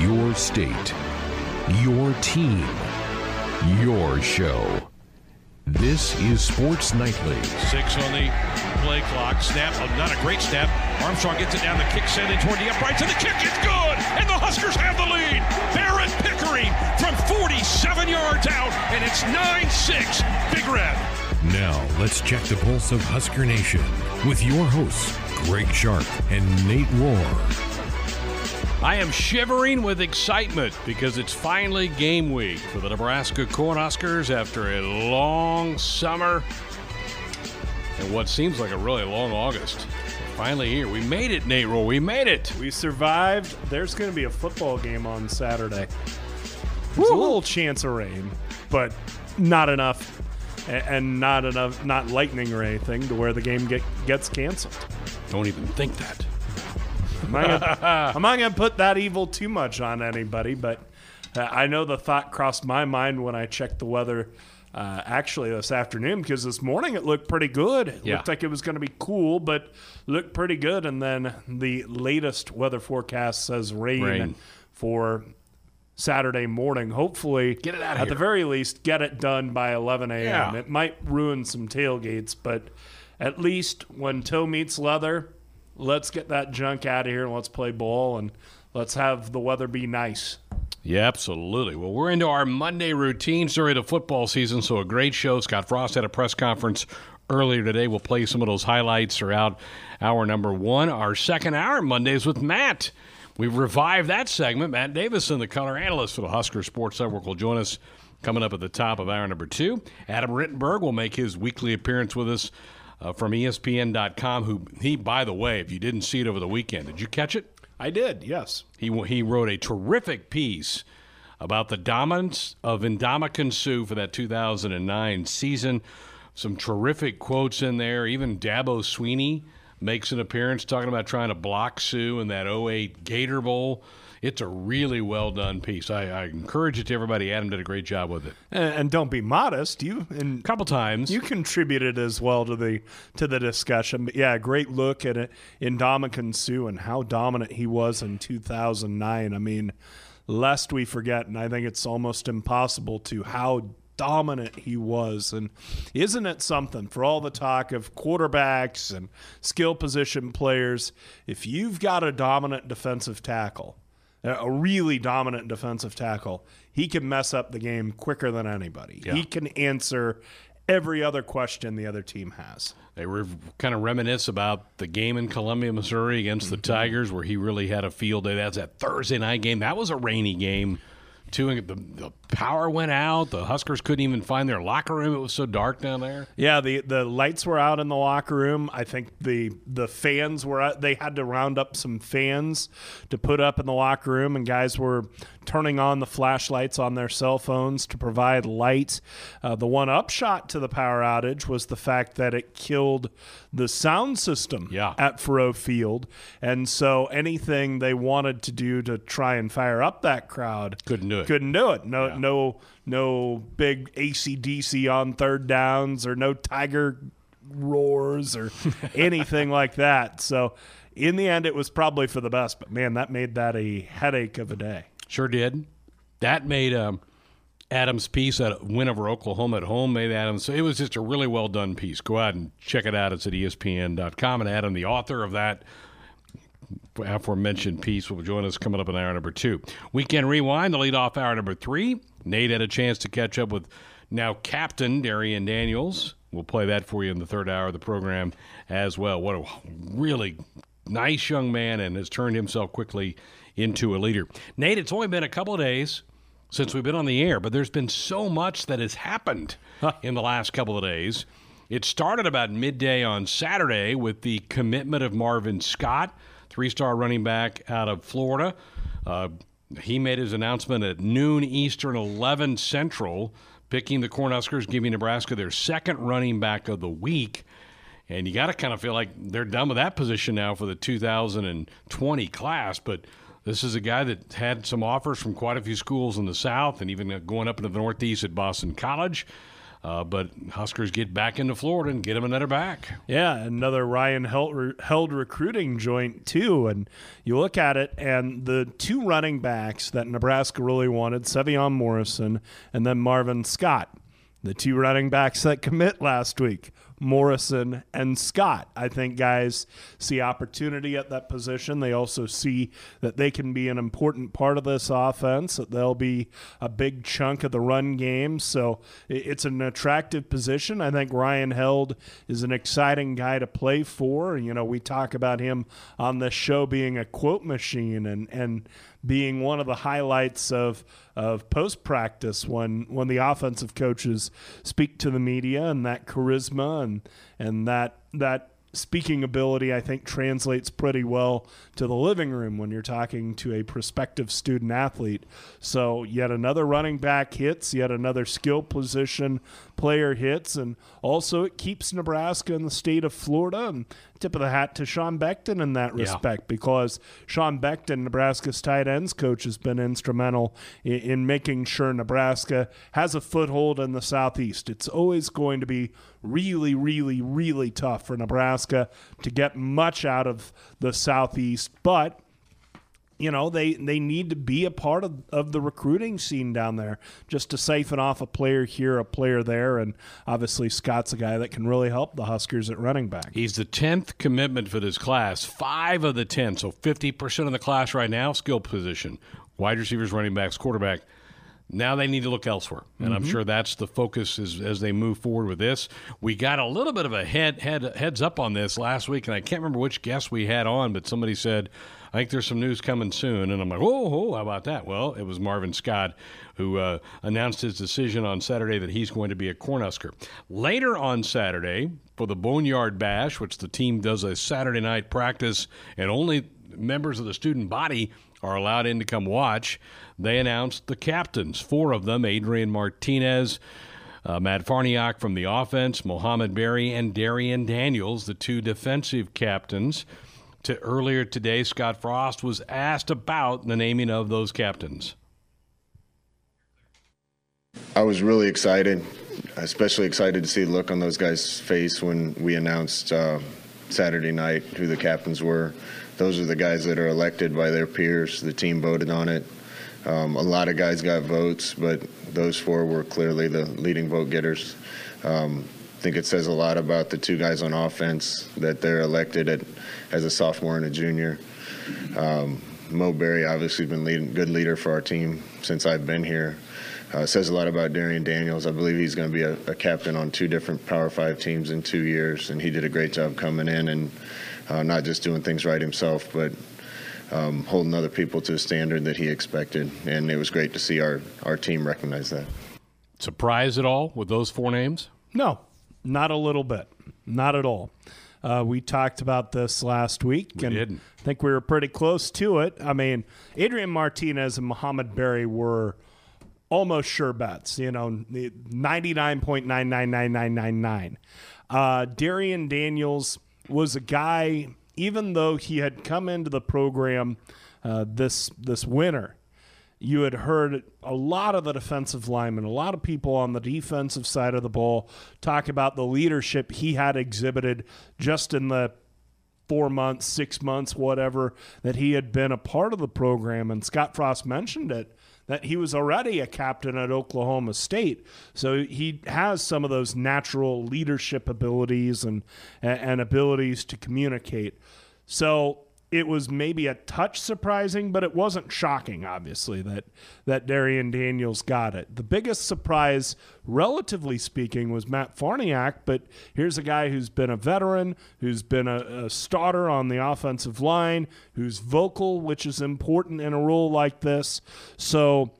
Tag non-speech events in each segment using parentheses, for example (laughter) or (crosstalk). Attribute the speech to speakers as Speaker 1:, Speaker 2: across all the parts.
Speaker 1: Your state, your team, your show. This is Sports Nightly.
Speaker 2: Six on the play clock. Snap, oh, not a great snap. Armstrong gets it down. The kick sent it toward the uprights, and the kick is good. And the Huskers have the lead. Barrett Pickering from 47 yards out, and it's 9-6. Big Red.
Speaker 1: Now, let's check the pulse of Husker Nation with your hosts, Greg Sharpe and Nate Rohr.
Speaker 2: I am shivering with excitement because it's finally game week for the Nebraska Cornhuskers after a long summer and what seems like a really long August. We're finally here. We made it, Nate Rohr. We made it.
Speaker 3: We survived. There's going to be a football game on Saturday. There's a little chance of rain, but not enough, and not enough, not lightning or anything to where the game get, gets canceled.
Speaker 2: Don't even think that.
Speaker 3: I'm not, gonna, I'm not gonna put that evil too much on anybody, but uh, I know the thought crossed my mind when I checked the weather. Uh, actually, this afternoon, because this morning it looked pretty good. It
Speaker 2: Yeah.
Speaker 3: looked like it was going to be cool, but looked pretty good. And then the latest weather forecast says rain,
Speaker 2: Rain.
Speaker 3: for Saturday morning. Hopefully,
Speaker 2: Get it outta
Speaker 3: at the very least, get it done by 11 a.m.
Speaker 2: Yeah.
Speaker 3: It might ruin some tailgates, but at least when toe meets leather, let's get that junk out of here and let's play ball and let's have the weather be nice.
Speaker 2: Yeah, absolutely. Well, we're into our Monday routine during the football season, so a great show. Scott Frost had a press conference earlier today. We'll play some of those highlights throughout hour number one. Our second hour, Mondays with Matt. We've revived that segment. Matt Davison, the color analyst for the Husker Sports Network, will join us coming up at the top of hour number two. Adam Rittenberg will make his weekly appearance with us uh, from ESPN.com. Who he, by the way, if you didn't see it over the weekend, did you catch it?
Speaker 3: I did, yes.
Speaker 2: He, he wrote a terrific piece about the dominance of Ndamukong Suh for that 2009 season. Some terrific quotes in there. Even Dabo Swinney makes an appearance talking about trying to block Suh in that 08 Gator Bowl. It's a really well done piece. I, I encourage it to everybody. Adam did a great job with it.
Speaker 3: And, and don't be modest. You
Speaker 2: A couple times.
Speaker 3: you contributed as well to the to the discussion. But yeah, great look at it Ndamukong Suh and how dominant he was in 2009. I mean, lest we forget, and I think it's almost impossible to how dominant he was. And isn't it something for all the talk of quarterbacks and skill position players? If you've got a dominant defensive tackle, a really dominant defensive tackle, he can mess up the game quicker than anybody.
Speaker 2: Yeah.
Speaker 3: He can answer every other question the other team has.
Speaker 2: They were kind of reminisce about the game in Columbia, Missouri against the mm-hmm. Tigers, where he really had a field day. That's that Thursday night game. That was a rainy game. Too, the, the power went out. The Huskers couldn't even find their locker room. It was so dark down there.
Speaker 3: Yeah, the the lights were out in the locker room. I think the the fans were they had to round up some fans to put up in the locker room, and guys were turning on the flashlights on their cell phones to provide light. Uh, the one upshot to the power outage was the fact that it killed the sound system
Speaker 2: Yeah.
Speaker 3: at Faurot Field, and so anything they wanted to do to try and fire up that crowd
Speaker 2: Couldn't do it.
Speaker 3: Couldn't do it. No,
Speaker 2: Yeah.
Speaker 3: no, no big ACDC on third downs or no Tiger roars or (laughs) anything like that. So, in the end, it was probably for the best. But man, that made that a headache of a day.
Speaker 2: Sure did. That made um, Adams' piece at win over Oklahoma at home made Adams. So it was just a really well done piece. Go out and check it out. It's at ESPN.com. And Adam, the author of that aforementioned piece, will join us coming up in hour number two. Weekend Rewind, the lead off hour number three. Nate had a chance to catch up with now Captain Darrion Daniels. We'll play that for you in the third hour of the program as well. What a really nice young man and has turned himself quickly into a leader. Nate, it's only been a couple of days since we've been on the air, but there's been so much that has happened in the last couple of days. It started about midday on Saturday with the commitment of Marvin Scott, three star running back out of Florida. Uh, he made his announcement at noon Eastern, 11 Central, picking the Cornhuskers, giving Nebraska their second running back of the week. And you got to kind of feel like they're done with that position now for the 2020 class. But this is a guy that had some offers from quite a few schools in the South and even going up into the Northeast at Boston College. Uh, but Huskers get back into Florida and get him another back.
Speaker 3: Yeah, another Ryan held, held recruiting joint too. And you look at it, and the two running backs that Nebraska really wanted, Sevion Morrison and then Marvin Scott, the two running backs that commit last week. Morrison, and Scott. I think guys see opportunity at that position. They also see that they can be an important part of this offense, that they'll be a big chunk of the run game. So it's an attractive position. I think Ryan Held is an exciting guy to play for. You know, we talk about him on this show being a quote machine and, and being one of the highlights of of post practice when when the offensive coaches speak to the media and that charisma and and that that speaking ability, I think, translates pretty well to the living room when you're talking to a prospective student athlete. So, yet another running back hits, yet another skill position player hits, and also it keeps Nebraska in the state of Florida. And tip of the hat to Sean Beckton in that respect yeah. because Sean Beckton, Nebraska's tight ends coach, has been instrumental in, in making sure Nebraska has a foothold in the Southeast. It's always going to be really, really, really tough for Nebraska to get much out of the Southeast, but you know they they need to be a part of, of the recruiting scene down there just to siphon off a player here a player there. And obviously scott's a guy that can really help the huskers at running back.
Speaker 2: He's the 10th commitment for this class. Five of the 10 so 50% of the class right now skill position. Wide receivers running backs quarterback. Now they need to look elsewhere, and mm-hmm. I'm sure that's the focus as, as they move forward with this. We got a little bit of a head, head heads up on this last week, and I can't remember which guest we had on, but somebody said I think there's some news coming soon. And I'm like, oh, how about that? Well, it was Marvin Scott who uh, announced his decision on Saturday that he's going to be a Cornhusker. Later on Saturday, for the Boneyard Bash, which the team does a Saturday night practice, and only members of the student body are allowed in to come watch, they announced the captains, four of them Adrian Martinez. Uh, Matt Farniok from the offense, Mohamed Barry, and Darrion Daniels, the two defensive captains to earlier today, Scott Frost was asked about the naming of those captains.
Speaker 4: I was really excited, especially excited to see the look on those guys' face when we announced uh, Saturday night who the captains were. Those are the guys that are elected by their peers. The team voted on it. Um, a lot of guys got votes, but those four were clearly the leading vote getters. Um, think it says a lot about the two guys on offense that they're elected at, as a sophomore and a junior. Um, Mo Barry obviously been leading, good leader for our team since I've been here. Uh, says a lot about Darrion Daniels. I believe he's going to be a, a, captain on two different Power Five teams in two years, and he did a great job coming in and uh, not just doing things right himself, but um, holding other people to a standard that he expected. And it was great to see our, our team recognize that.
Speaker 2: Surprise at all with those four names?
Speaker 3: No, not a little bit. Not at all. Uh, we talked about this last week,
Speaker 2: we
Speaker 3: and
Speaker 2: didn't.
Speaker 3: I think we were pretty close to it. I mean, Adrian Martinez and Mohamed Barry were almost sure bets. You know, ninety nine point nine nine nine nine nine nine. Uh, Darrion Daniels was a guy, even though he had come into the program uh, this this winter you had heard a lot of the defensive linemen, a lot of people on the defensive side of the ball talk about the leadership he had exhibited just in the four months, six months, whatever, that he had been a part of the program. And Scott Frost mentioned it that he was already a captain at Oklahoma State. So he has some of those natural leadership abilities and, and abilities to communicate. So it was maybe a touch surprising, but it wasn't shocking, obviously, that that Darrion Daniels got it. The biggest surprise, relatively speaking, was Matt Farniok, but here's a guy who's been a veteran, who's been a, a starter on the offensive line, who's vocal, which is important in a role like this. So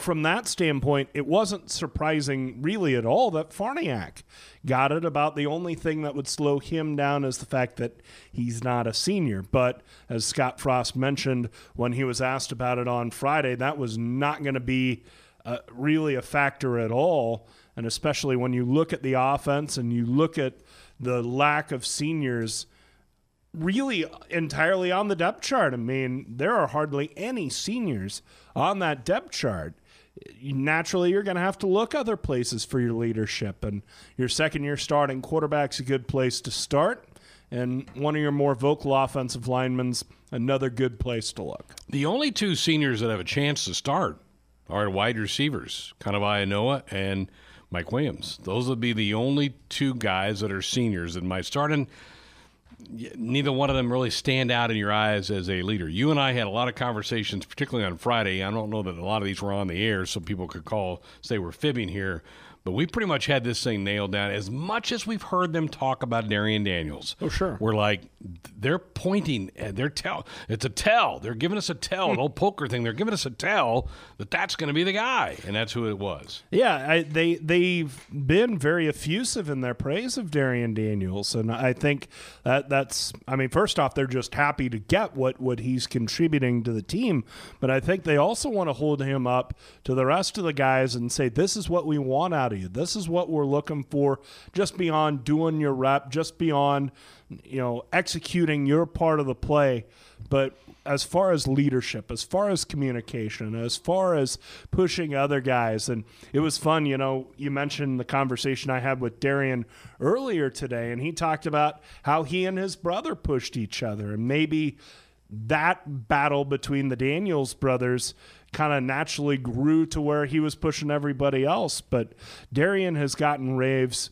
Speaker 3: from that standpoint, it wasn't surprising really at all that Farniok got it. About the only thing that would slow him down is the fact that he's not a senior. But as Scott Frost mentioned when he was asked about it on Friday, that was not going to be uh, really a factor at all. And especially when you look at the offense and you look at the lack of seniors really entirely on the depth chart. I mean, there are hardly any seniors on that depth chart. Naturally you're going to have to look other places for your leadership. And your second year starting quarterback's a good place to start. And one of your more vocal offensive linemen's another good place to look.
Speaker 2: The only two seniors that have a chance to start are wide receivers, Kanawai Noa and Mike Williams. Those would be the only two guys that are seniors that might start. And neither one of them really stand out in your eyes as a leader. You and I had a lot of conversations, particularly on Friday. I don't know that a lot of these were on the air, so people could call, say we're fibbing here. But we pretty much had this thing nailed down. As much as we've heard them talk about Darrion Daniels,
Speaker 3: oh sure,
Speaker 2: we're like they're pointing. They're tell. It's a tell. They're giving us a tell. An (laughs) old poker thing. They're giving us a tell that that's going to be the guy, and that's who it was.
Speaker 3: Yeah, I, they they've been very effusive in their praise of Darrion Daniels, and I think that that's. I mean, first off, they're just happy to get what what he's contributing to the team, but I think they also want to hold him up to the rest of the guys and say, "This is what we want out of you. This is what we're looking for." Just beyond doing your rep, just beyond you know, executing your part of the play. But as far as leadership, as far as communication, as far as pushing other guys, and it was fun. You know, you mentioned the conversation I had with Darrion earlier today, and he talked about how he and his brother pushed each other, and maybe that battle between the Daniels brothers kind of naturally grew to where he was pushing everybody else. But Darrion has gotten raves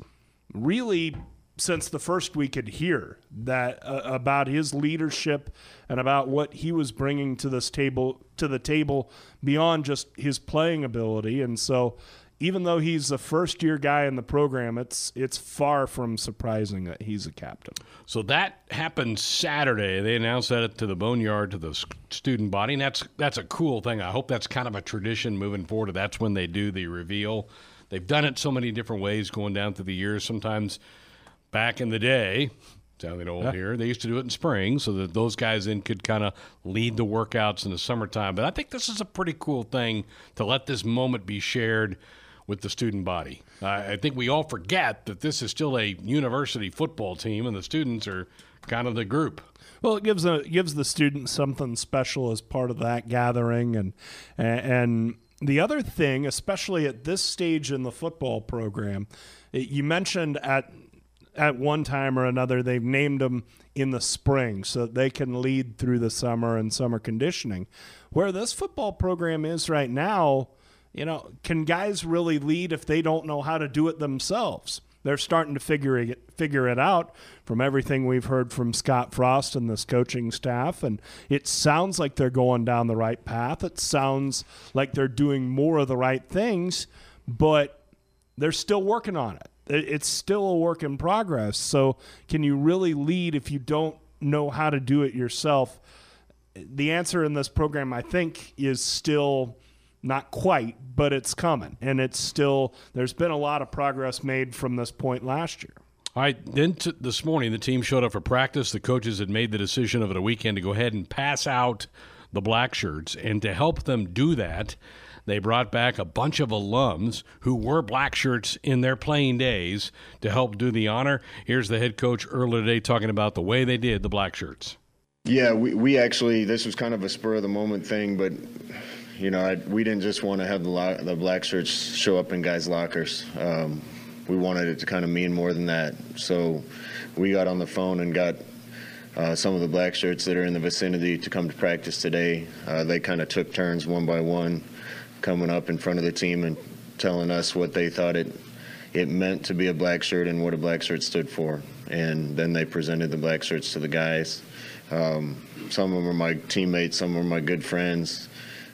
Speaker 3: really since the first we could hear that uh, about his leadership and about what he was bringing to this table to the table beyond just his playing ability and so even though he's the first year guy in the program it's it's far from surprising that he's a captain.
Speaker 2: So that happened saturday. They announced that to the boneyard to the student body and that's that's a cool thing. I hope that's kind of a tradition moving forward that's when they do the reveal. They've done it so many different ways going down through the years. Sometimes back in the day, sounding old yeah. here, they used to do it in spring so that those guys then could kind of lead the workouts in the summertime. But I think this is a pretty cool thing to let this moment be shared with the student body. Uh, I think we all forget that this is still a university football team and the students are kind of the group.
Speaker 3: Well, it gives a gives the students something special as part of that gathering, and and the other thing, especially at this stage in the football program, you mentioned at at one time or another they've named them in the spring so they can lead through the summer and summer conditioning. Where this football program is right now, you know, can guys really lead if they don't know how to do it themselves? They're starting to figure it figure it out from everything we've heard from Scott Frost and this coaching staff and it sounds like they're going down the right path. It sounds like they're doing more of the right things, but they're still working on it it's still a work in progress. So, can you really lead if you don't know how to do it yourself? The answer in this program, I think, is still not quite, but it's coming. And it's still, there's been a lot of progress made from this point last year.
Speaker 2: All right. Then t- this morning, the team showed up for practice. The coaches had made the decision over the weekend to go ahead and pass out the black shirts. And to help them do that, they brought back a bunch of alums who wore black shirts in their playing days to help do the honor. Here's the head coach earlier today talking about the way they did the black shirts.
Speaker 4: Yeah, we, we actually, this was kind of a spur of the moment thing, but, you know, I, we didn't just want to have the, lo- the black shirts show up in guys' lockers. Um, we wanted it to kind of mean more than that. So we got on the phone and got uh, some of the black shirts that are in the vicinity to come to practice today. Uh, they kind of took turns one by one coming up in front of the team and telling us what they thought it it meant to be a black shirt and what a black shirt stood for. And then they presented the black shirts to the guys. Um, some of them were my teammates, some were my good friends.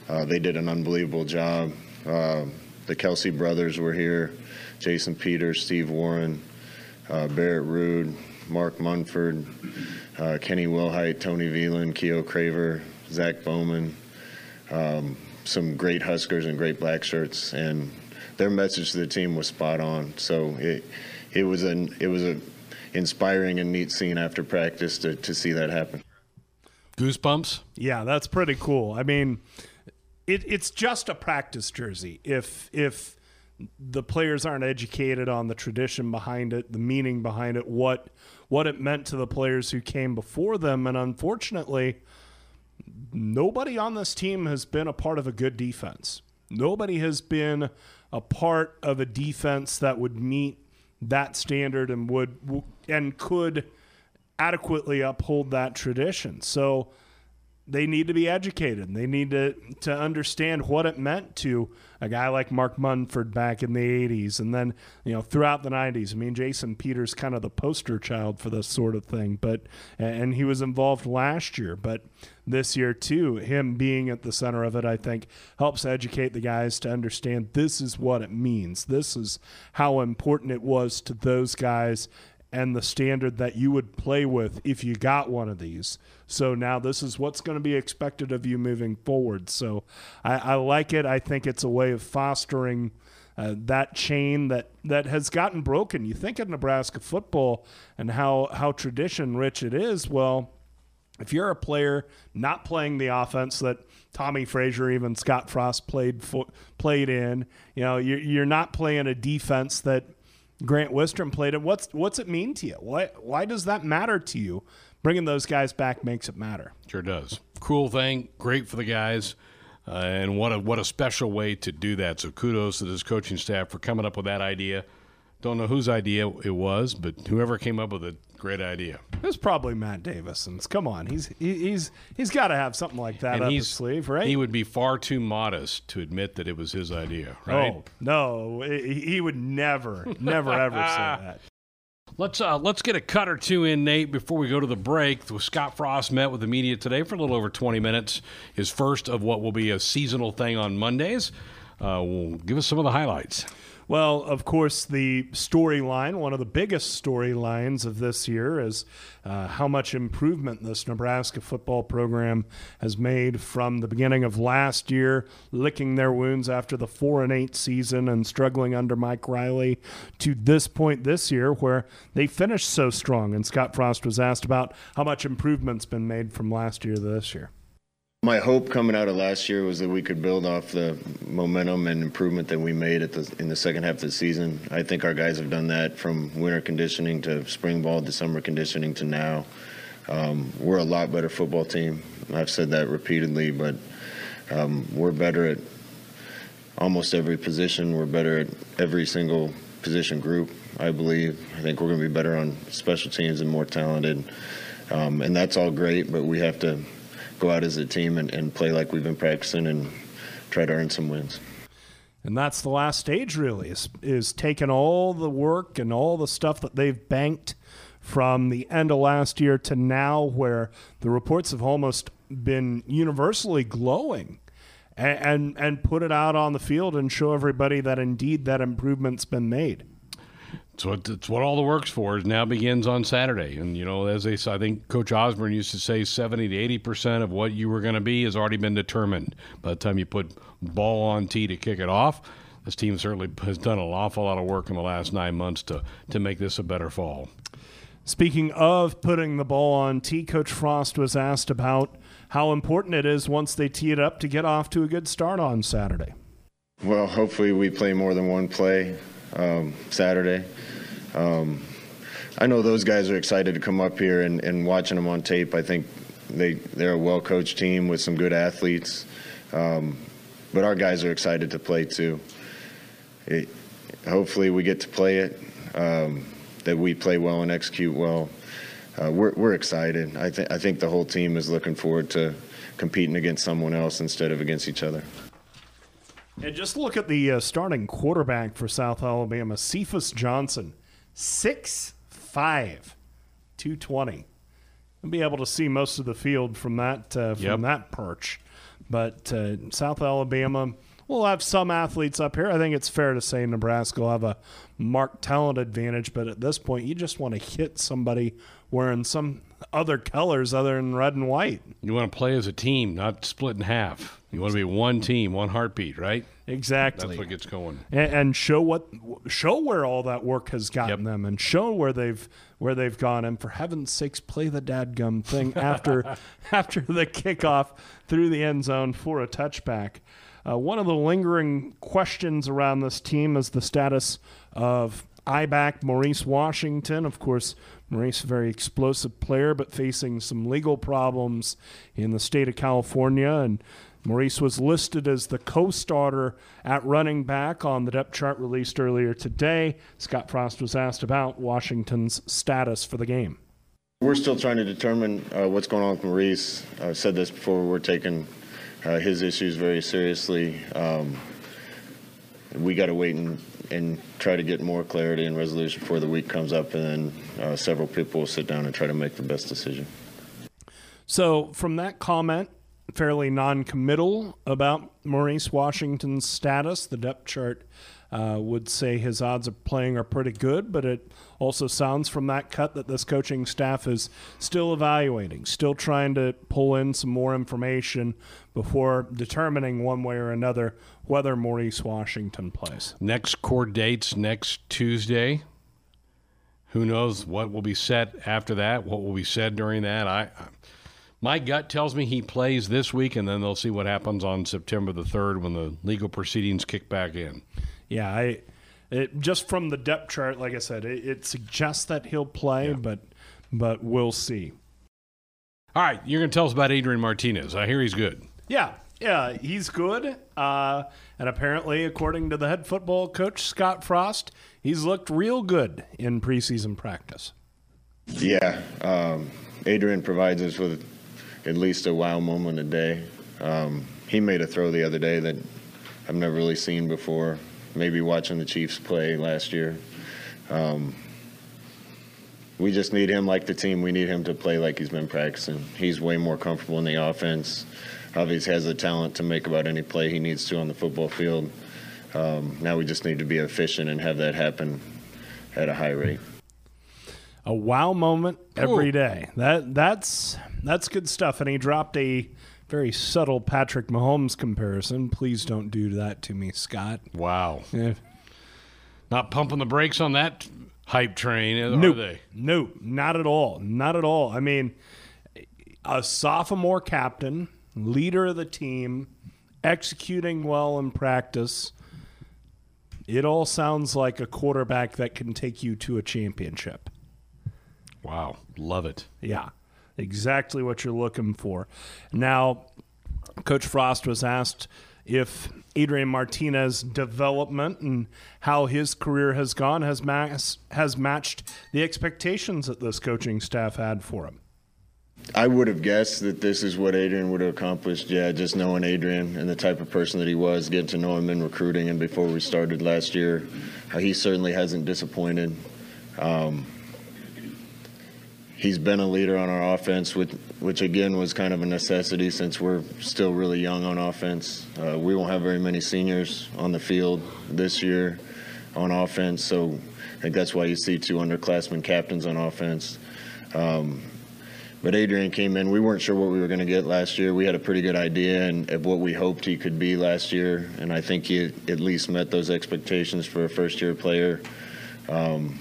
Speaker 4: Uh, they did an unbelievable job. Uh, the Kelsay brothers were here Jason Peters, Steve Warren, uh, Barrett Ruud, Marc Munford, uh, Kenny Wilhite, Tony Veland, Keyuo Craver, Zach Bowman. Um, some great Huskers and great black shirts, and their message to the team was spot on. So it it was an it was a inspiring and neat scene after practice to to see that happen.
Speaker 2: Goosebumps.
Speaker 3: Yeah, that's pretty cool. I mean, it, it's just a practice jersey. If if the players aren't educated on the tradition behind it, the meaning behind it, what what it meant to the players who came before them, and unfortunately nobody on this team has been a part of a good defense. nobody has been a part of a defense that would meet that standard and would and could adequately uphold that tradition. So they need to be educated. They need to to understand what it meant to a guy like Marc Munford back in the 80s and then, you know, throughout the 90s. I mean, Jason Peters kind of the poster child for this sort of thing, but and he was involved last year, but this year too, him being at the center of it, I think helps educate the guys to understand this is what it means. This is how important it was to those guys and the standard that you would play with if you got one of these. So now this is what's going to be expected of you moving forward. So I, I like it. I think it's a way of fostering uh, that chain that, that has gotten broken. You think of Nebraska football and how, how tradition rich it is. Well, if you're a player not playing the offense that Tommie Frazier, even Scott Frost played fo- played in, you know, you're, you're not playing a defense that Grant Wistrom played it. What's what's it mean to you? Why why does that matter to you? Bringing those guys back makes it matter.
Speaker 2: Sure does. Cool thing. Great for the guys. Uh, and what a what a special way to do that. So kudos to this coaching staff for coming up with that idea. Don't know whose idea it was, but whoever came up with it, great idea.
Speaker 3: It was probably Matt Davison's. Come on, he's he, he's he's got to have something like that and up his sleeve, right?
Speaker 2: He would be far too modest to admit that it was his idea, right?
Speaker 3: Oh no, he would never, never ever say (laughs) that.
Speaker 2: Let's uh, let's get a cut or two in, Nate, before we go to the break. Scott Frost met with the media today for a little over 20 minutes. His first of what will be a seasonal thing on Mondays. Uh, will give us some of the highlights.
Speaker 3: Well, of course, the storyline, one of the biggest storylines of this year, is uh, how much improvement this Nebraska football program has made from the beginning of last year, licking their wounds after the four and eight season and struggling under Mike Riley, to this point this year where they finished so strong. And Scott Frost was asked about how much improvement's been made from last year to this year.
Speaker 4: My hope coming out of last year was that we could build off the momentum and improvement that we made at the, in the second half of the season. I think our guys have done that from winter conditioning to spring ball to summer conditioning to now. Um, we're a lot better football team. I've said that repeatedly, but um, we're better at almost every position. We're better at every single position group, I believe. I think we're going to be better on special teams and more talented. Um, and that's all great, but we have to go out as a team and, and play like we've been practicing and try to earn some wins.
Speaker 3: And that's the last stage, really, is, is taking all the work and all the stuff that they've banked from the end of last year to now, where the reports have almost been universally glowing, and, and, and put it out on the field and show everybody that indeed that improvement's been made.
Speaker 2: So it's what all the work's for is now begins on Saturday. And, you know, as they I think Coach Osborne used to say 70 to 80% of what you were going to be has already been determined by the time you put ball on tee to kick it off. This team certainly has done an awful lot of work in the last nine months to, to make this a better fall.
Speaker 3: Speaking of putting the ball on tee, Coach Frost was asked about how important it is once they tee it up to get off to a good start on Saturday.
Speaker 4: Well, hopefully we play more than one play um, Saturday. Um, I know those guys are excited to come up here and, and watching them on tape. I think they they're a well coached team with some good athletes, um, but our guys are excited to play too. It, hopefully, we get to play it. Um, that we play well and execute well. Uh, we're we're excited. I think I think the whole team is looking forward to competing against someone else instead of against each other.
Speaker 3: And just look at the uh, starting quarterback for South Alabama, Cephus Johnson, six five, two twenty. I'll be able to see most of the field from that uh, from yep. that perch. But uh, South Alabama will have some athletes up here. I think it's fair to say Nebraska will have a marked talent advantage. But at this point, you just want to hit somebody wearing some other colors other than red and white.
Speaker 2: You want to play as a team, not split in half. You want to be one team, one heartbeat, right?
Speaker 3: Exactly.
Speaker 2: That's what gets going.
Speaker 3: And, and show what show where all that work has gotten yep. them, and show where they've where they've gone. And for heaven's sakes, play the dadgum thing (laughs) after after the kickoff through the end zone for a touchback. Uh, one of the lingering questions around this team is the status of I-back Maurice Washington. Of course, Maurice, a very explosive player, but facing some legal problems in the state of California. And Maurice was listed as the co starter at running back on the depth chart released earlier today. Scott Frost was asked about Washington's status for the game.
Speaker 4: We're still trying to determine uh, what's going on with Maurice. I've said this before, we're taking uh, his issues very seriously. Um, we got to wait and, and try to get more clarity and resolution before the week comes up, and then uh, several people will sit down and try to make the best decision.
Speaker 3: So, from that comment, fairly non-committal about Maurice Washington's status. The depth chart uh, would say his odds of playing are pretty good, but it also sounds from that cut that this coaching staff is still evaluating, still trying to pull in some more information before determining one way or another whether Maurice Washington plays.
Speaker 2: Next court dates next Tuesday. Who knows what will be set after that? What will be said during that? I, I my gut tells me he plays this week, and then they'll see what happens on September the third when the legal proceedings kick back in.
Speaker 3: Yeah, I it, just from the depth chart, like I said, it, it suggests that he'll play, yeah. but but we'll see.
Speaker 2: All right, you're going to tell us about Adrian Martinez. I hear he's good.
Speaker 3: Yeah, yeah, he's good. Uh, and apparently, according to the head football coach Scott Frost, he's looked real good in preseason practice.
Speaker 4: Yeah, um, Adrian provides us with at least a wow moment a day. Um, he made a throw the other day that I've never really seen before. Maybe watching the Chiefs play last year. Um, we just need him like the team. We need him to play like he's been practicing. He's way more comfortable in the offense. Obviously, has the talent to make about any play he needs to on the football field. Um, now we just need to be efficient and have that happen at a high rate
Speaker 3: a wow moment every Ooh. day. That that's that's good stuff. And he dropped a very subtle Patrick Mahomes comparison. Please don't do that to me, Scott.
Speaker 2: Wow. Yeah. Not pumping the brakes on that hype train, are
Speaker 3: nope.
Speaker 2: they?
Speaker 3: No, not at all. Not at all. I mean, a sophomore captain, leader of the team, executing well in practice. It all sounds like a quarterback that can take you to a championship.
Speaker 2: Wow, love it.
Speaker 3: Yeah, exactly what you're looking for. Now, Coach Frost was asked if Adrian Martinez development and how his career has gone has mass, has matched the expectations that this coaching staff had for him.
Speaker 4: I would have guessed that this is what Adrian would have accomplished. Yeah, just knowing Adrian and the type of person that he was, getting to know him in recruiting and before we started last year, uh, he certainly hasn't disappointed. Um, he's been a leader on our offense, which, which again was kind of a necessity since we're still really young on offense. Uh, we won't have very many seniors on the field this year on offense, so I think that's why you see two underclassmen captains on offense. Um, but Adrian came in. We weren't sure what we were going to get last year. We had a pretty good idea and of what we hoped he could be last year, and I think he at least met those expectations for a first-year player. Um,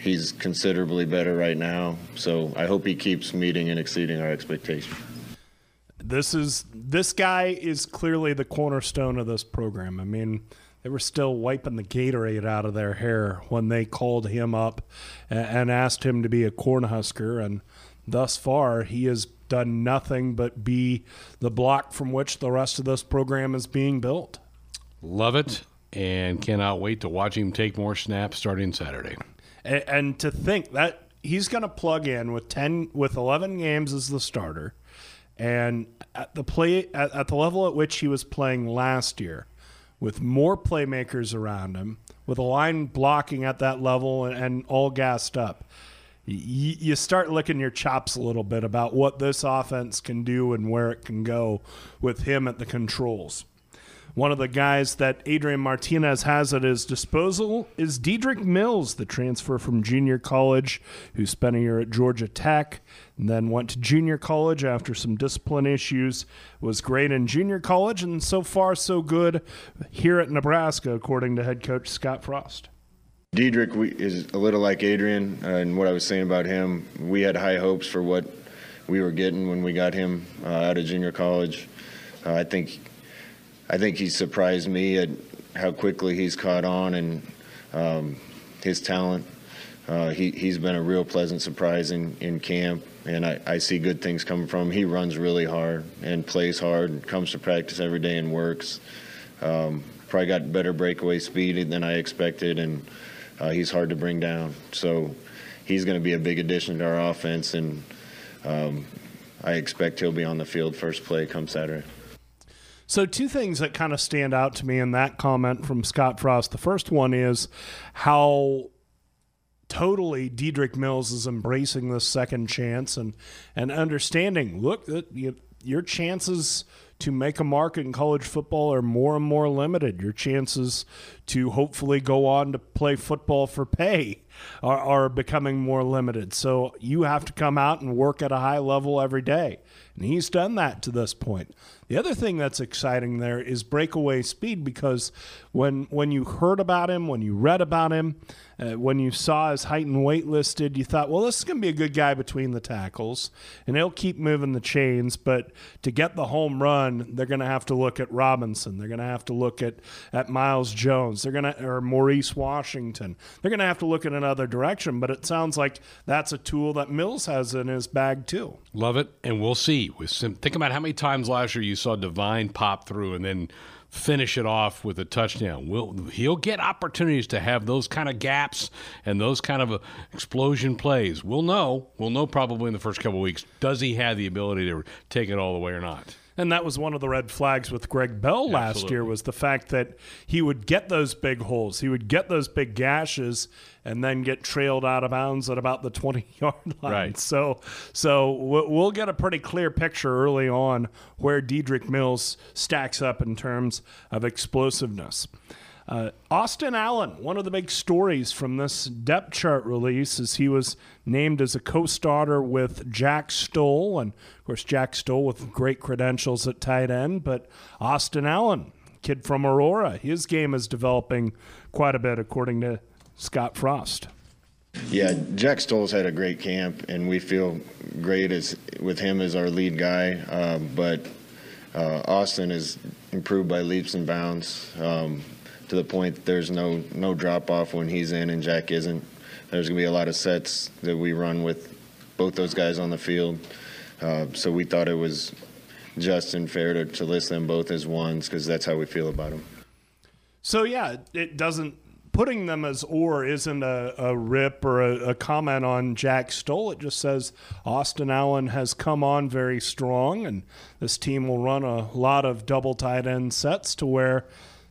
Speaker 4: he's considerably better right now. So I hope he keeps meeting and exceeding our expectations.
Speaker 3: This is this guy is clearly the cornerstone of this program. I mean, they were still wiping the Gatorade out of their hair when they called him up and asked him to be a Cornhusker, and thus far he has done nothing but be the block from which the rest of this program is being built.
Speaker 2: Love it, and cannot wait to watch him take more snaps starting Saturday.
Speaker 3: And, to think that he's going to plug in with 10 with 11 games as the starter and at the play at, at, the level at which he was playing last year with more playmakers around him with a line blocking at that level and, and all gassed up you start licking your chops a little bit about what this offense can do and where it can go with him at the controls one of the guys that Adrian Martinez has at his disposal is Dedrick Mills, the transfer from junior college, who spent a year at Georgia Tech and then went to junior college after some discipline issues. Was great in junior college and so far so good here at Nebraska, according to head coach Scott Frost.
Speaker 4: Dedrick is a little like Adrian, uh, and what I was saying about him, we had high hopes for what we were getting when we got him uh, out of junior college. Uh, I think I think he surprised me at how quickly he's caught on and um, his talent. uh, he, he's been a real pleasant surprise in, in camp, and I, I see good things coming from him. He runs really hard and plays hard and comes to practice every day and works. Um, probably got better breakaway speed than I expected, and uh, he's hard to bring down. So he's going to be a big addition to our offense, and um, I expect he'll be on the field first play come Saturday.
Speaker 3: So, two things that kind of stand out to me in that comment from Scott Frost. The first one is how totally Dedrick Mills is embracing this second chance and and understanding. Look, you, your chances to make a mark in college football are more and more limited. Your chances to hopefully go on to play football for pay are, are becoming more limited. So you have to come out and work at a high level every day. And he's done that to this point. The other thing that's exciting there is breakaway speed because when when you heard about him, when you read about him, uh, when you saw his height and weight listed, you thought, well, this is going to be a good guy between the tackles, and he'll keep moving the chains. But to get the home run, they're going to have to look at Robinson. They're going to have to look at at Myles Jones. They're going to or Maurice Washington. They're going to have to look at another direction. But it sounds like that's a tool that Mills has in his bag too.
Speaker 2: Love it, and we'll see. With think about how many times last year you saw Devine pop through and then finish it off with a touchdown. Will he'll get opportunities to have those kind of gaps and those kind of uh, explosion plays. We'll know. We'll know probably in the first couple weeks. Does he have the ability to take it all the way or not?
Speaker 3: And that was one of the red flags with Greg Bell last
Speaker 2: Absolutely.
Speaker 3: year was the fact that he would get those big holes, he would get those big gashes, and then get trailed out of bounds at about the (laughs) 20 yard line.
Speaker 2: Right.
Speaker 3: So, so we'll get a pretty clear picture early on where Dedrick Mills stacks up in terms of explosiveness. Uh, Austin Allen, one of the big stories from this depth chart release, is he was named as a co-starter with Jack Stoll, and of course Jack Stoll with great credentials at tight end. But Austin Allen, kid from Aurora, his game is developing quite a bit, according to Scott Frost.
Speaker 4: Yeah, Jack Stoll's had a great camp, and we feel great as with him as our lead guy. Uh, but uh, Austin is improved by leaps and bounds. Um, to the point that there's no no drop off when he's in and Jack isn't. There's gonna be a lot of sets that we run with both those guys on the field. Uh, so we thought it was just and fair to, to list them both as ones because that's how we feel about them.
Speaker 3: So yeah, it doesn't putting them as or isn't a, a rip or a, a, comment on Jack Stoll. It just says Austin Allen has come on very strong, and this team will run a lot of double tight end sets to where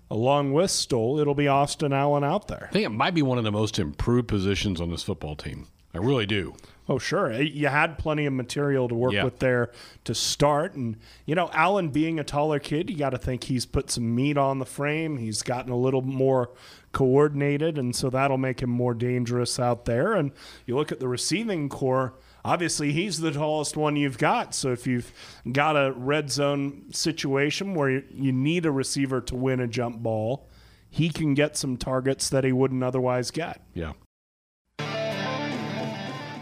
Speaker 3: along with Stoll, it'll be Austin Allen out there.
Speaker 2: I think it might be one of the most improved positions on this football team. I really do.
Speaker 3: Oh, sure. Eh, you had plenty of material to work
Speaker 2: Yeah.
Speaker 3: with there to start. And, you know, Allen being a taller kid, you got to think he's put some meat on the frame. He's gotten a little more coordinated, and so that'll make him more dangerous out there. And you look at the receiving corps, obviously he's the tallest one you've got. So if you've got a red zone situation where you- you need a receiver to win a jump ball, he can get some targets that he wouldn't otherwise get.
Speaker 2: Yeah.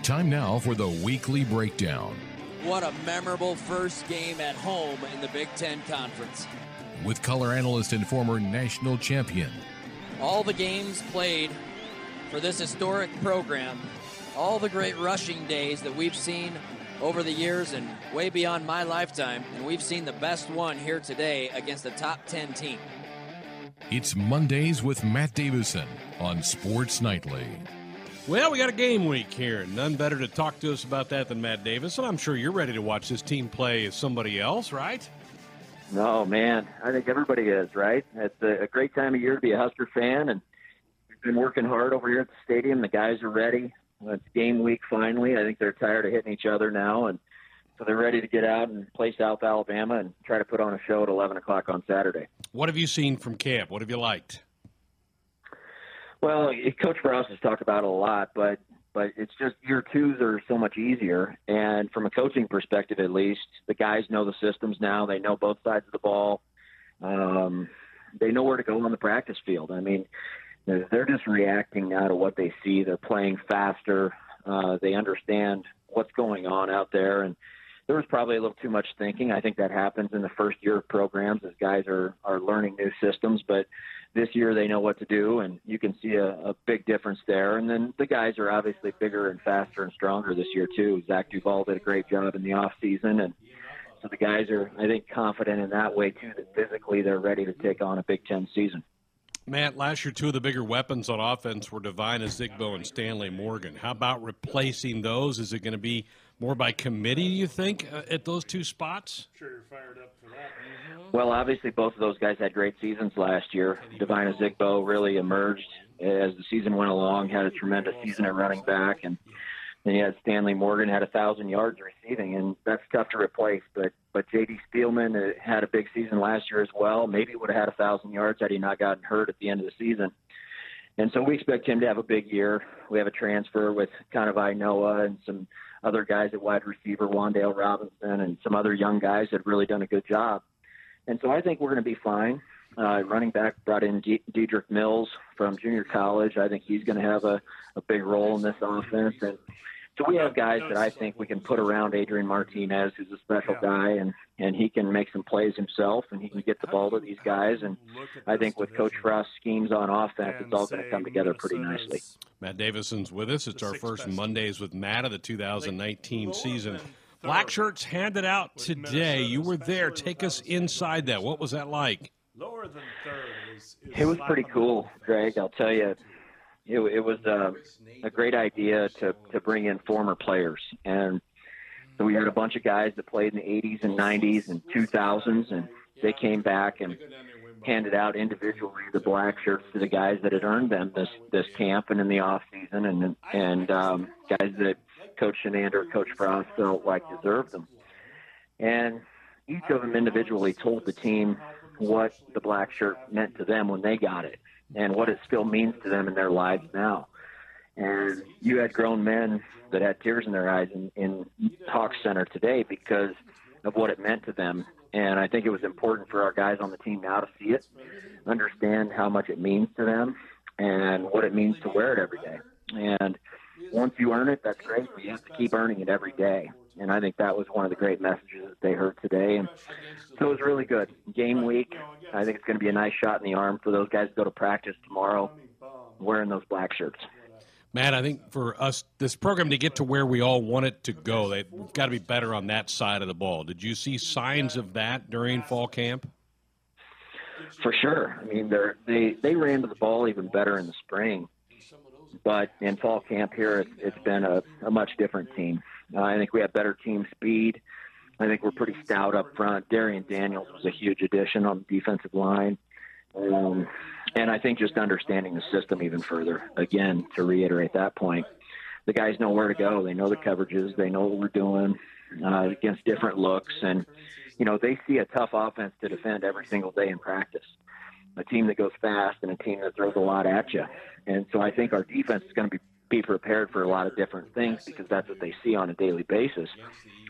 Speaker 1: Time now for the weekly breakdown
Speaker 5: What a memorable first game at home in the Big Ten Conference.
Speaker 1: with color analyst and former national champion
Speaker 5: All the games played for this historic program, all the great rushing days that we've seen over the years and way beyond my lifetime, and we've seen the best one here today against a top 10 team.
Speaker 1: It's Mondays with Matt Davison on Sports Nightly.
Speaker 2: Well, we got a game week here. and None better to talk to us about that than Matt Davis. And I'm sure you're ready to watch this team play as somebody else, right?
Speaker 6: No, man. I think everybody is, right? It's a, a great time of year to be a Husker fan, and we've been working hard over here at the stadium. The guys are ready. It's game week finally. I think they're tired of hitting each other now, and so they're ready to get out and play South Alabama and try to put on a show at 11 o'clock on Saturday.
Speaker 2: What have you seen from camp? What have you liked?
Speaker 6: Well, Coach Browse has talked about it a lot, but but it's just year twos are so much easier. And from a coaching perspective, at least, the guys know the systems now. They know both sides of the ball. Um, they know where to go on the practice field. I mean, they're just reacting now to what they see. They're playing faster. Uh, they understand what's going on out there, and there was probably a little too much thinking. I think that happens in the first year of programs as guys are are learning new systems, but this year they know what to do, and you can see a, a big difference there. And then the guys are obviously bigger and faster and stronger this year too. Zach Duval did a great job in the off season, and so the guys are, I think, confident in that way too. That physically they're ready to take on a Big Ten season.
Speaker 2: Matt, last year two of the bigger weapons on offense were Devine Ozigbo and Stanley Morgan. How about replacing those? Is it going to be more by committee? Do you think uh, at those two spots?
Speaker 3: Sure, you're fired up for that.
Speaker 6: Well, obviously, both of those guys had great seasons last year. Devine Ozigbo really emerged as the season went along, had a tremendous season at running back, and then you had Stanley Morgan had a thousand yards receiving, and that's tough to replace. But but J.D. Spielman uh, had a big season last year as well. Maybe would have had a thousand yards had he not gotten hurt at the end of the season. And so we expect him to have a big year. We have a transfer with Kanawai Noa and some other guys at wide receiver, Wan'Dale Robinson, and some other young guys that have really done a good job. And so I think we're going to be fine. Uh, running back brought in D- Dedrick Mills from junior college. I think he's going to have a, a big role in this offense. And so we have guys that I think we can put around Adrian Martinez, who's a special guy, and and he can make some plays himself, and he can get the ball to these guys. And I think with Coach Frost's schemes on offense, it's all going to come together pretty nicely.
Speaker 2: Matt Davison's with us. It's our first Mondays with Matt of the 2019 season. Black shirts handed out today. You were there. Take us inside that. What was that like?
Speaker 3: Lower than third is, is
Speaker 6: It was pretty cool, Greg. I'll tell you, it, it was uh, a great idea to to bring in former players, and so we had a bunch of guys that played in the 80s and 90s and 2000s, and they came back and handed out individually the black shirts to the guys that had earned them this this camp and in the off season, and and um, guys that Coach Chinander, Coach Frost felt like deserved them, and each of them individually told the team what the black shirt meant to them when they got it and what it still means to them in their lives now. And you had grown men that had tears in their eyes in, in Center today because of what it meant to them. And I think it was important for our guys on the team now to see it, understand how much it means to them, and what it means to wear it every day. And once you earn it, that's great, but you have to keep earning it every day. And I think that was one of the great messages that they heard today. And so it was really good. Game week, I think it's going to be a nice shot in the arm for those guys to go to practice tomorrow wearing those black shirts.
Speaker 2: Matt, I think for us, this program to get to where we all want it to go, they've got to be better on that side of the ball. Did you see signs of that during fall camp?
Speaker 6: For sure. I mean, they're, they they ran to the ball even better in the spring, but in fall camp here, it's, it's been a, a much different team. Uh, I think we have better team speed. I think we're pretty stout up front. Darrion Daniels was a huge addition on the defensive line. Um, and I think just understanding the system even further, again, to reiterate that point, the guys know where to go. They know the coverages. They know what we're doing uh, against different looks. And, you know, they see a tough offense to defend every single day in practice. A team that goes fast and a team that throws a lot at you. And so I think our defense is going to be, be prepared for a lot of different things because that's what they see on a daily basis.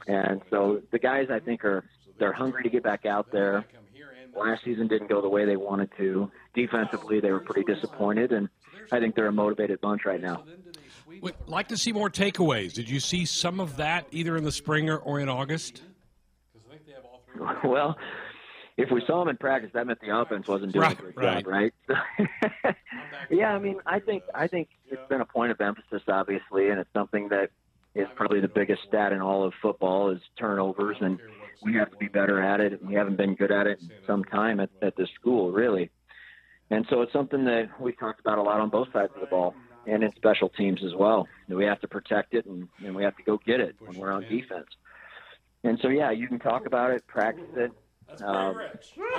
Speaker 6: And so the guys, I think, are they're hungry to get back out there. Last season didn't go the way they wanted to. Defensively, they were pretty disappointed, and I think they're a motivated bunch right now.
Speaker 2: We'd like to see more takeaways. Did you see some of that either in the spring or, or in August? (laughs)
Speaker 6: Well, if we saw them in practice, that meant the offense wasn't doing
Speaker 2: Right,
Speaker 6: a great
Speaker 2: right.
Speaker 6: job, right? (laughs) yeah, I mean, I think I think it's been a point of emphasis, obviously, and it's something that is probably the biggest stat in all of football is turnovers, and we have to be better at it. We haven't been good at it in some time at, at this school, really. And so it's something that we've talked about a lot on both sides of the ball and in special teams as well. We have to protect it and, and we have to go get it when we're on defense. And so, yeah, you can talk about it, practice it. Um,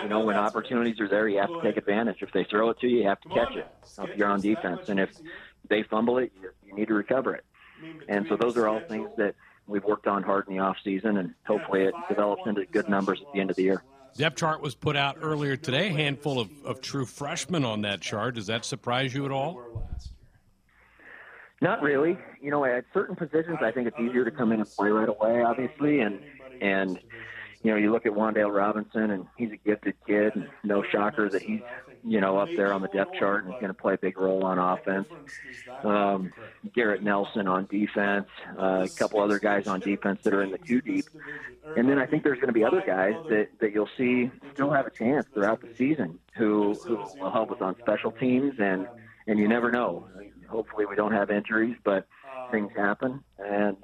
Speaker 6: you know, when opportunities are there, you have to take advantage. If they throw it to you, you have to catch it if you're on defense. And if they fumble it, you, you need to recover it. And so those are all things that we've worked on hard in the off season, and hopefully it develops into good numbers at the end of the year.
Speaker 2: Depth chart was put out earlier today. A handful of, of true freshmen on that chart. Does that surprise you at all?
Speaker 6: Not really. You know, at certain positions, I think it's easier to come in and play right away, obviously, and and you know, you look at Wan'Dale Robinson, and he's a gifted kid, and no shocker that he's you know, up there on the depth chart and going to play a big role on offense. Um, Garrett Nelson on defense, uh, a couple other guys on defense that are in the two deep. And then I think there's going to be other guys that, that you'll see still have a chance throughout the season who, who will help us on special teams. And, and you never know. Hopefully we don't have injuries, but things happen. And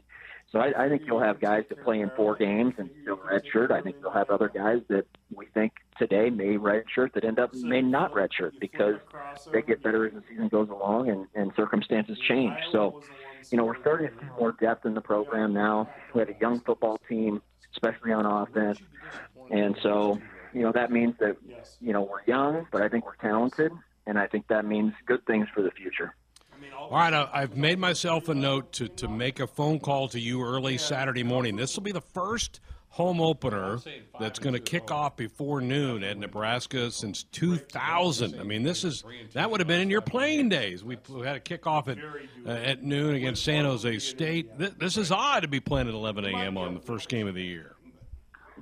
Speaker 6: so I, I think you'll have guys that play in four games and still redshirt. I think you'll have other guys that we think today may redshirt that end up may not redshirt because they get better as the season goes along and, and circumstances change. So, you know, we're starting to see more depth in the program now. We have a young football team, especially on offense. And so, you know, that means that, you know, we're young, but I think we're talented. And I think that means good things for the future.
Speaker 2: All right, I've made myself a note to, to make a phone call to you early Saturday morning. This will be the first home opener that's going to kick off before noon at Nebraska since 2000. I mean, this is that would have been in your playing days. We had a kickoff at uh, at noon against San Jose State. This is odd to be playing at 11 a.m. on the first game of the year.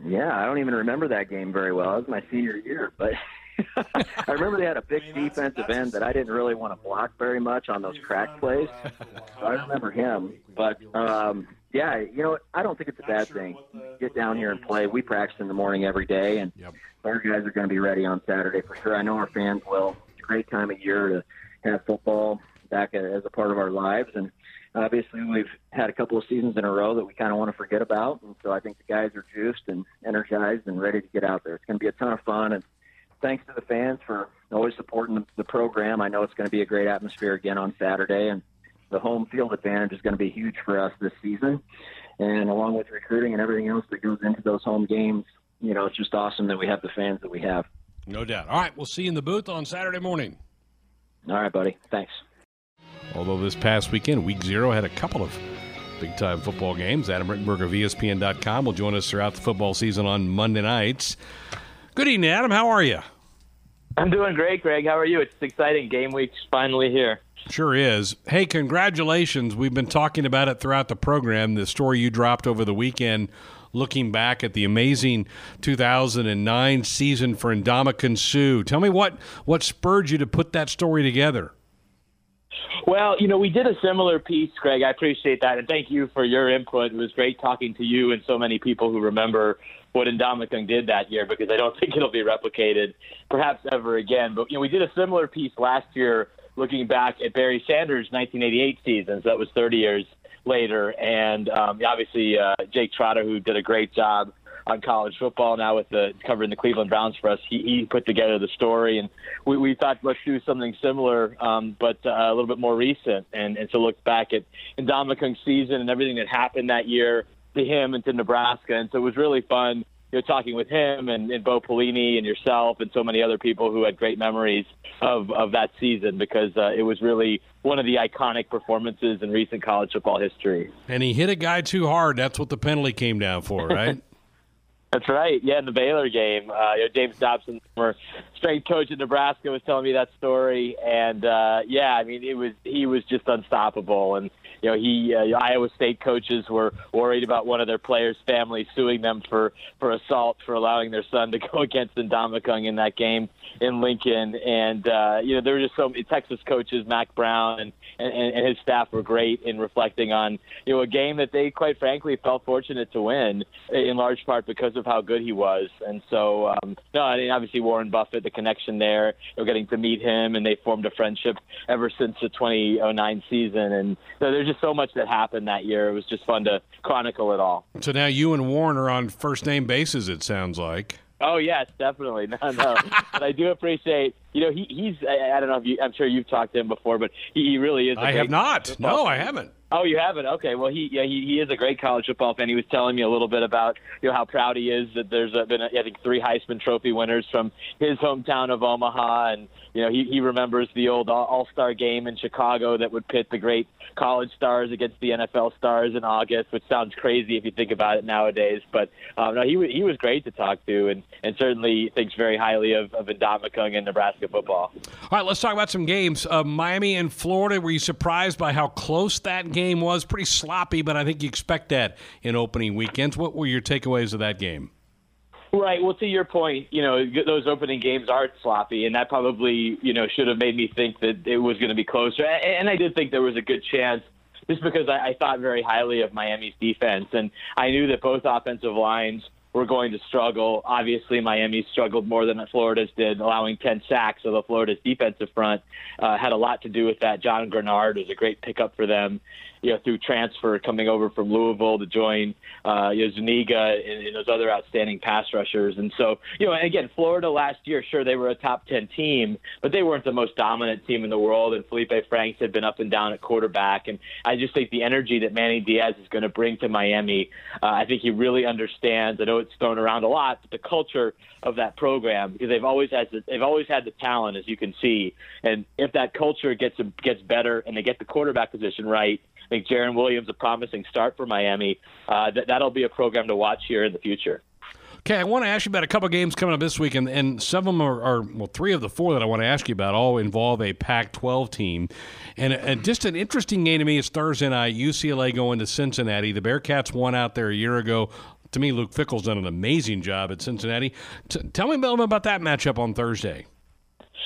Speaker 6: Yeah, I don't even remember that game very well. It was my senior year, but (laughs) (laughs) I remember they had a big defensive end that I didn't really want to block very much on those crack plays. So I remember him. But um, yeah, you know, I don't think it's a bad thing. Get down here and play. We practice in the morning every day, and yep. our guys are going to be ready on Saturday for sure. I know our fans will. It's a great time of year to have football back as a part of our lives, and obviously we've had a couple of seasons in a row that we kind of want to forget about, and so I think the guys are juiced and energized and ready to get out there. It's going to be a ton of fun, and thanks to the fans for always supporting the, the program. I know it's going to be a great atmosphere again on Saturday, and the home field advantage is going to be huge for us this season. And along with recruiting and everything else that goes into those home games, you know, it's just awesome that we have the fans that we have.
Speaker 2: No doubt. All right, we'll see you in the booth on Saturday morning.
Speaker 6: All right, buddy. Thanks.
Speaker 2: Although this past weekend, week zero, had a couple of big time football games. Adam Rittenberg of ESPN.com will join us throughout the football season on Monday nights. Good evening, Adam. How are you?
Speaker 7: I'm doing great, Greg. How are you? It's exciting. Game week's finally here.
Speaker 2: Sure is. Hey, congratulations. We've been talking about it throughout the program. The story you dropped over the weekend, looking back at the amazing 2009 season for Ndamukong Suh. Tell me what, what spurred you to put that story together?
Speaker 7: Well, you know, we did a similar piece, Greg. I appreciate that. And thank you for your input. It was great talking to you and so many people who remember what Ndamukong did that year because I don't (laughs) think it'll be replicated perhaps ever again. But, you know, we did a similar piece last year looking back at Barry Sanders' 1988 season. So that was 30 years later. And um, obviously, uh, Jake Trotter, who did a great job on college football now with the covering the Cleveland Browns for us. He, he put together the story, and we, we thought let's do something similar, um, but uh, a little bit more recent, and, and so look back at Ndamukong's season and everything that happened that year to him and to Nebraska, and so it was really fun. You know, talking with him and, and Bo Pelini and yourself and so many other people who had great memories of, of that season because uh, it was really one of the iconic performances in recent college football history.
Speaker 2: And he hit a guy too hard. That's what the penalty came down for, (laughs) right?
Speaker 7: That's right. Yeah, in the Baylor game, uh, you know, James Dobson, former strength coach at Nebraska, was telling me that story, and uh, yeah, I mean, it was he was just unstoppable, and you know, he uh, Iowa State coaches were worried about one of their players' family suing them for for assault for allowing their son to go (laughs) against Ndamukong in that game in Lincoln, and uh, you know, there were just so many Texas coaches, Mack Brown and, and and his staff were great in reflecting on you know a game that they quite frankly felt fortunate to win in large part because of how good he was, and so um, no, I mean obviously Warren Buffett, the connection there, you know, getting to meet him, and they formed a friendship ever since the 2009 season, and so there's just so much that happened that year. It was just fun to chronicle it all.
Speaker 2: So now you and Warren are on first name basis. It sounds like.
Speaker 7: Oh yes, definitely. (laughs) No, no. but I do appreciate. You know, he, he's. I, I, don't know if you. I'm sure you've talked to him before, but he, he really is. I
Speaker 2: have not. No, I haven't.
Speaker 7: Oh, you haven't? Okay. Well, he yeah, he, he is a great college football fan. He was telling me a little bit about you know how proud he is that there's been I think three Heisman Trophy winners from his hometown of Omaha, and you know he he remembers the old All Star game in Chicago that would pit the great college stars against the NFL stars in August, which sounds crazy if you think about it nowadays. But um, no, he he was great to talk to, and and certainly thinks very highly of of Ndamukong and Nebraska football.
Speaker 2: All right, let's talk about some games. Uh, Miami and Florida. Were you surprised by how close that game? Game was. Pretty sloppy, but I think you expect that in opening weekends. What were your takeaways of that game?
Speaker 7: Right. Well, to your point, you know, those opening games are sloppy, and that probably, you know, should have made me think that it was going to be closer. And I did think there was a good chance just because I, I thought very highly of Miami's defense. And I knew that both offensive lines – were going to struggle. Obviously, Miami struggled more than Florida's did, allowing 10 sacks. So the Florida's defensive front uh, had a lot to do with that. Jon Greenard was a great pickup for them you know, through transfer coming over from Louisville to join uh, you know, Zuniga and, and those other outstanding pass rushers. And so, you know, and again, Florida last year, sure, they were a top 10 team, but they weren't the most dominant team in the world. And Felipe Franks had been up and down at quarterback. And I just think the energy that Manny Diaz is going to bring to Miami, uh, I think he really understands. I know it's thrown around a lot, but the culture of that program because they've always had the, they've always had the talent, as you can see. And if that culture gets gets better and they get the quarterback position right, I think Jarren Williams a promising start for Miami. Uh, that that'll be a program to watch here in the future.
Speaker 2: Okay, I want to ask you about a couple games coming up this week, and, and some of them are, are, well, three of the four that I want to ask you about all involve a Pac-12 team, and, and just an interesting game to me is Thursday night. UCLA going to Cincinnati. The Bearcats won out there a year ago. To me, Luke Fickell's done an amazing job at Cincinnati. T- tell me about that matchup on Thursday.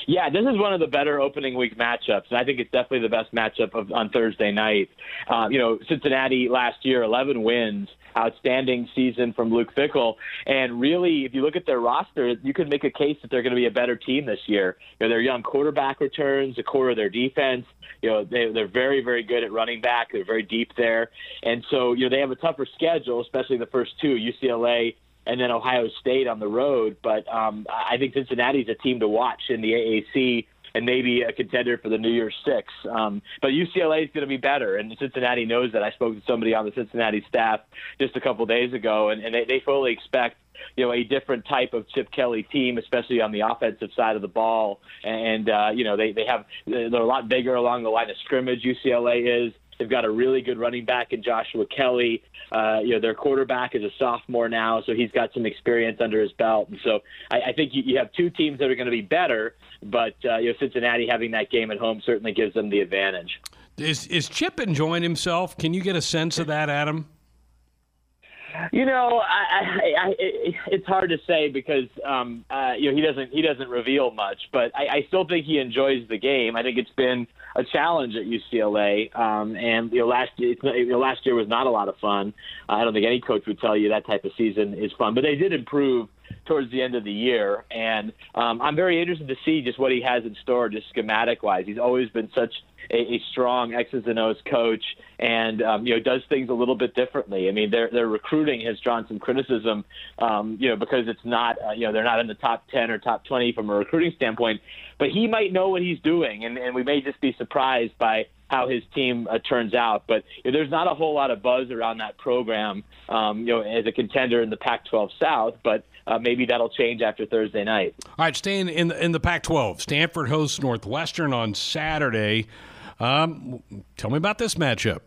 Speaker 7: Yeah, this is one of the better opening week matchups, and I think it's definitely the best matchup of, on Thursday night. Um, you know, Cincinnati last year, 11 wins, outstanding season from Luke Fickell. and really, if you look at their roster, you could make a case that they're going to be a better team this year. You know, their young quarterback returns, the core of their defense. You know, they, they're very, very good at running back. They're very deep there, and so you know they have a tougher schedule, especially the first two, UCLA and then Ohio State on the road. But um, I think Cincinnati's a team to watch in the AAC and maybe a contender for the New Year's Six. Um, but UCLA is going to be better, and Cincinnati knows that. I spoke to somebody on the Cincinnati staff just a couple days ago, and, and they, they fully expect you know a different type of Chip Kelly team, especially on the offensive side of the ball. And uh, you know they they have they're a lot bigger along the line of scrimmage. UCLA is. They've got a really good running back in Joshua Kelley. Uh, you know, their quarterback is a sophomore now, so he's got some experience under his belt. And so I, I think you, you have two teams that are going to be better, but uh, you know, Cincinnati having that game at home certainly gives them the advantage.
Speaker 2: Is is Chip enjoying himself? Can you get a sense of that, Adam?
Speaker 7: You know, I, I, I, it's hard to say because um, uh, you know he doesn't he doesn't reveal much, but I, I still think he enjoys the game. I think it's been a challenge at UCLA, um, and you know last you know, last year was not a lot of fun. I don't think any coach would tell you that type of season is fun, but they did improve towards the end of the year, and um, I'm very interested to see just what he has in store, just schematic wise. He's always been such a, a strong X's and O's coach, and um, you know does things a little bit differently. I mean, their their recruiting has drawn some criticism, um, you know, because it's not uh, you know they're not in the top ten or top twenty from a recruiting standpoint. But he might know what he's doing, and, and we may just be surprised by how his team uh, turns out. But you know, there's not a whole lot of buzz around that program, um, you know, as a contender in the Pac-12 South. But uh, maybe that'll change after Thursday night.
Speaker 2: All right, staying in the, in the Pac-12, Stanford hosts Northwestern on Saturday. Um, tell me about this matchup.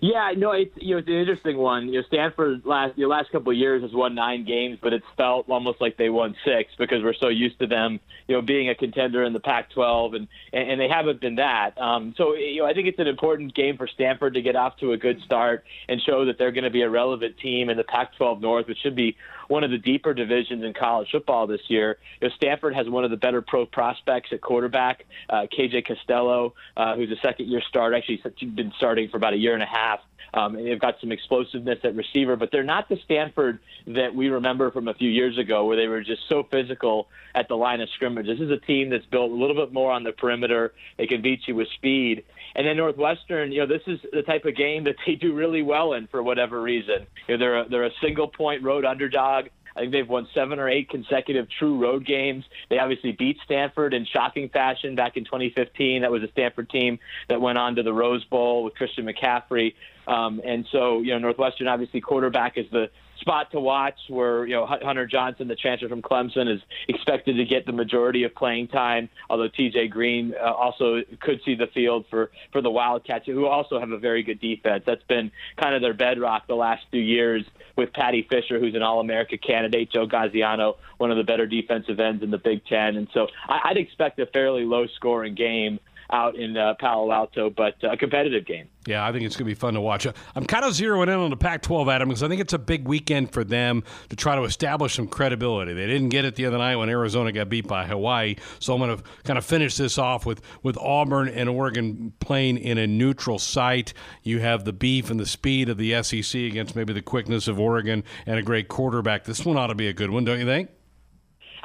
Speaker 7: Yeah, no, it's you know it's an interesting one. You know, Stanford last the last couple of years has won nine games, but it's felt almost like they won six because we're so used to them, you know, being a contender in the Pac-12, and and, they haven't been that. Um, so you know, I think it's an important game for Stanford to get off to a good start and show that they're going to be a relevant team in the Pac-12 North, which should be one of the deeper divisions in college football this year. You know, Stanford has one of the better pro prospects at quarterback, uh, KJ Costello, uh, who's a second-year starter. Actually, he's been starting for about a year and a half. Um, they've got some explosiveness at receiver, but they're not the Stanford that we remember from a few years ago, where they were just so physical at the line of scrimmage. This is a team that's built a little bit more on the perimeter. They can beat you with speed. And then Northwestern, you know, this is the type of game that they do really well in for whatever reason. You know, they're a, they're a single point road underdog. I think they've won seven or eight consecutive true road games. They obviously beat Stanford in shocking fashion back in 2015. That was a Stanford team that went on to the Rose Bowl with Christian McCaffrey. Um, and so, you know, Northwestern obviously quarterback is the spot to watch where you know Hunter Johnson, the transfer from Clemson, is expected to get the majority of playing time. Although T.J. Green uh, also could see the field for for the Wildcats, who also have a very good defense. That's been kind of their bedrock the last few years with Paddy Fisher, who's an All-America candidate, Joe Gaziano, one of the better defensive ends in the Big Ten, and so I, I'd expect a fairly low-scoring game. Out in uh, Palo Alto, but uh, a competitive game.
Speaker 2: Yeah, I think it's going to be fun to watch. I'm kind of zeroing in on the Pac 12, Adam, because I think it's a big weekend for them to try to establish some credibility. They didn't get it the other night when Arizona got beat by Hawaii. So I'm going to kind of finish this off with, with Auburn and Oregon playing in a neutral site. You have the beef and the speed of the SEC against maybe the quickness of Oregon and a great quarterback. This one ought to be a good one, don't you think?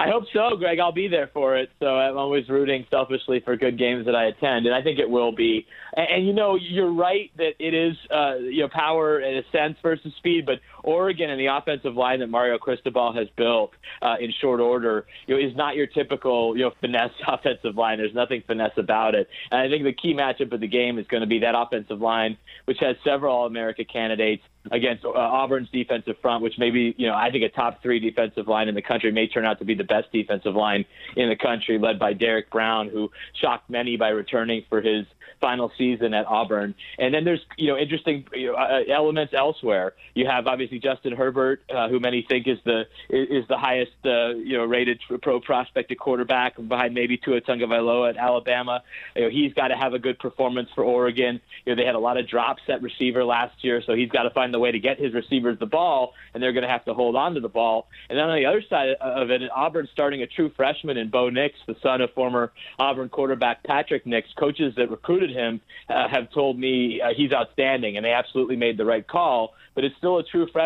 Speaker 7: I hope so, Greg. I'll be there for it. So I'm always rooting selfishly for good games that I attend, and I think it will be. And, and you know, you're right that it is uh, you know power in a sense versus speed, but Oregon and the offensive line that Mario Cristobal has built uh, in short order, you know, is not your typical you know finesse (laughs) offensive line. There's nothing finesse about it. And I think the key matchup of the game is going to be that offensive line, which has several All-America candidates against uh, Auburn's defensive front, which maybe, you know, I think a top three defensive line in the country may turn out to be the best defensive line in the country, led by Derrick Brown, who shocked many by returning for his final season at Auburn. And then there's, you know, interesting you know, uh, elements elsewhere. You have obviously Justin Herbert, uh, who many think is the is the highest, uh, you know, rated pro prospect at quarterback behind maybe Tua Tagovailoa at Alabama. You know, he's got to have a good performance for Oregon. You know, they had a lot of drops at receiver last year, so he's got to find the way to get his receivers the ball, and they're going to have to hold on to the ball. And then on the other side of it, Auburn starting a true freshman in Bo Nix, the son of former Auburn quarterback Patrick Nix. Coaches that recruited him uh, have told me uh, he's outstanding, and they absolutely made the right call. But it's still a true freshman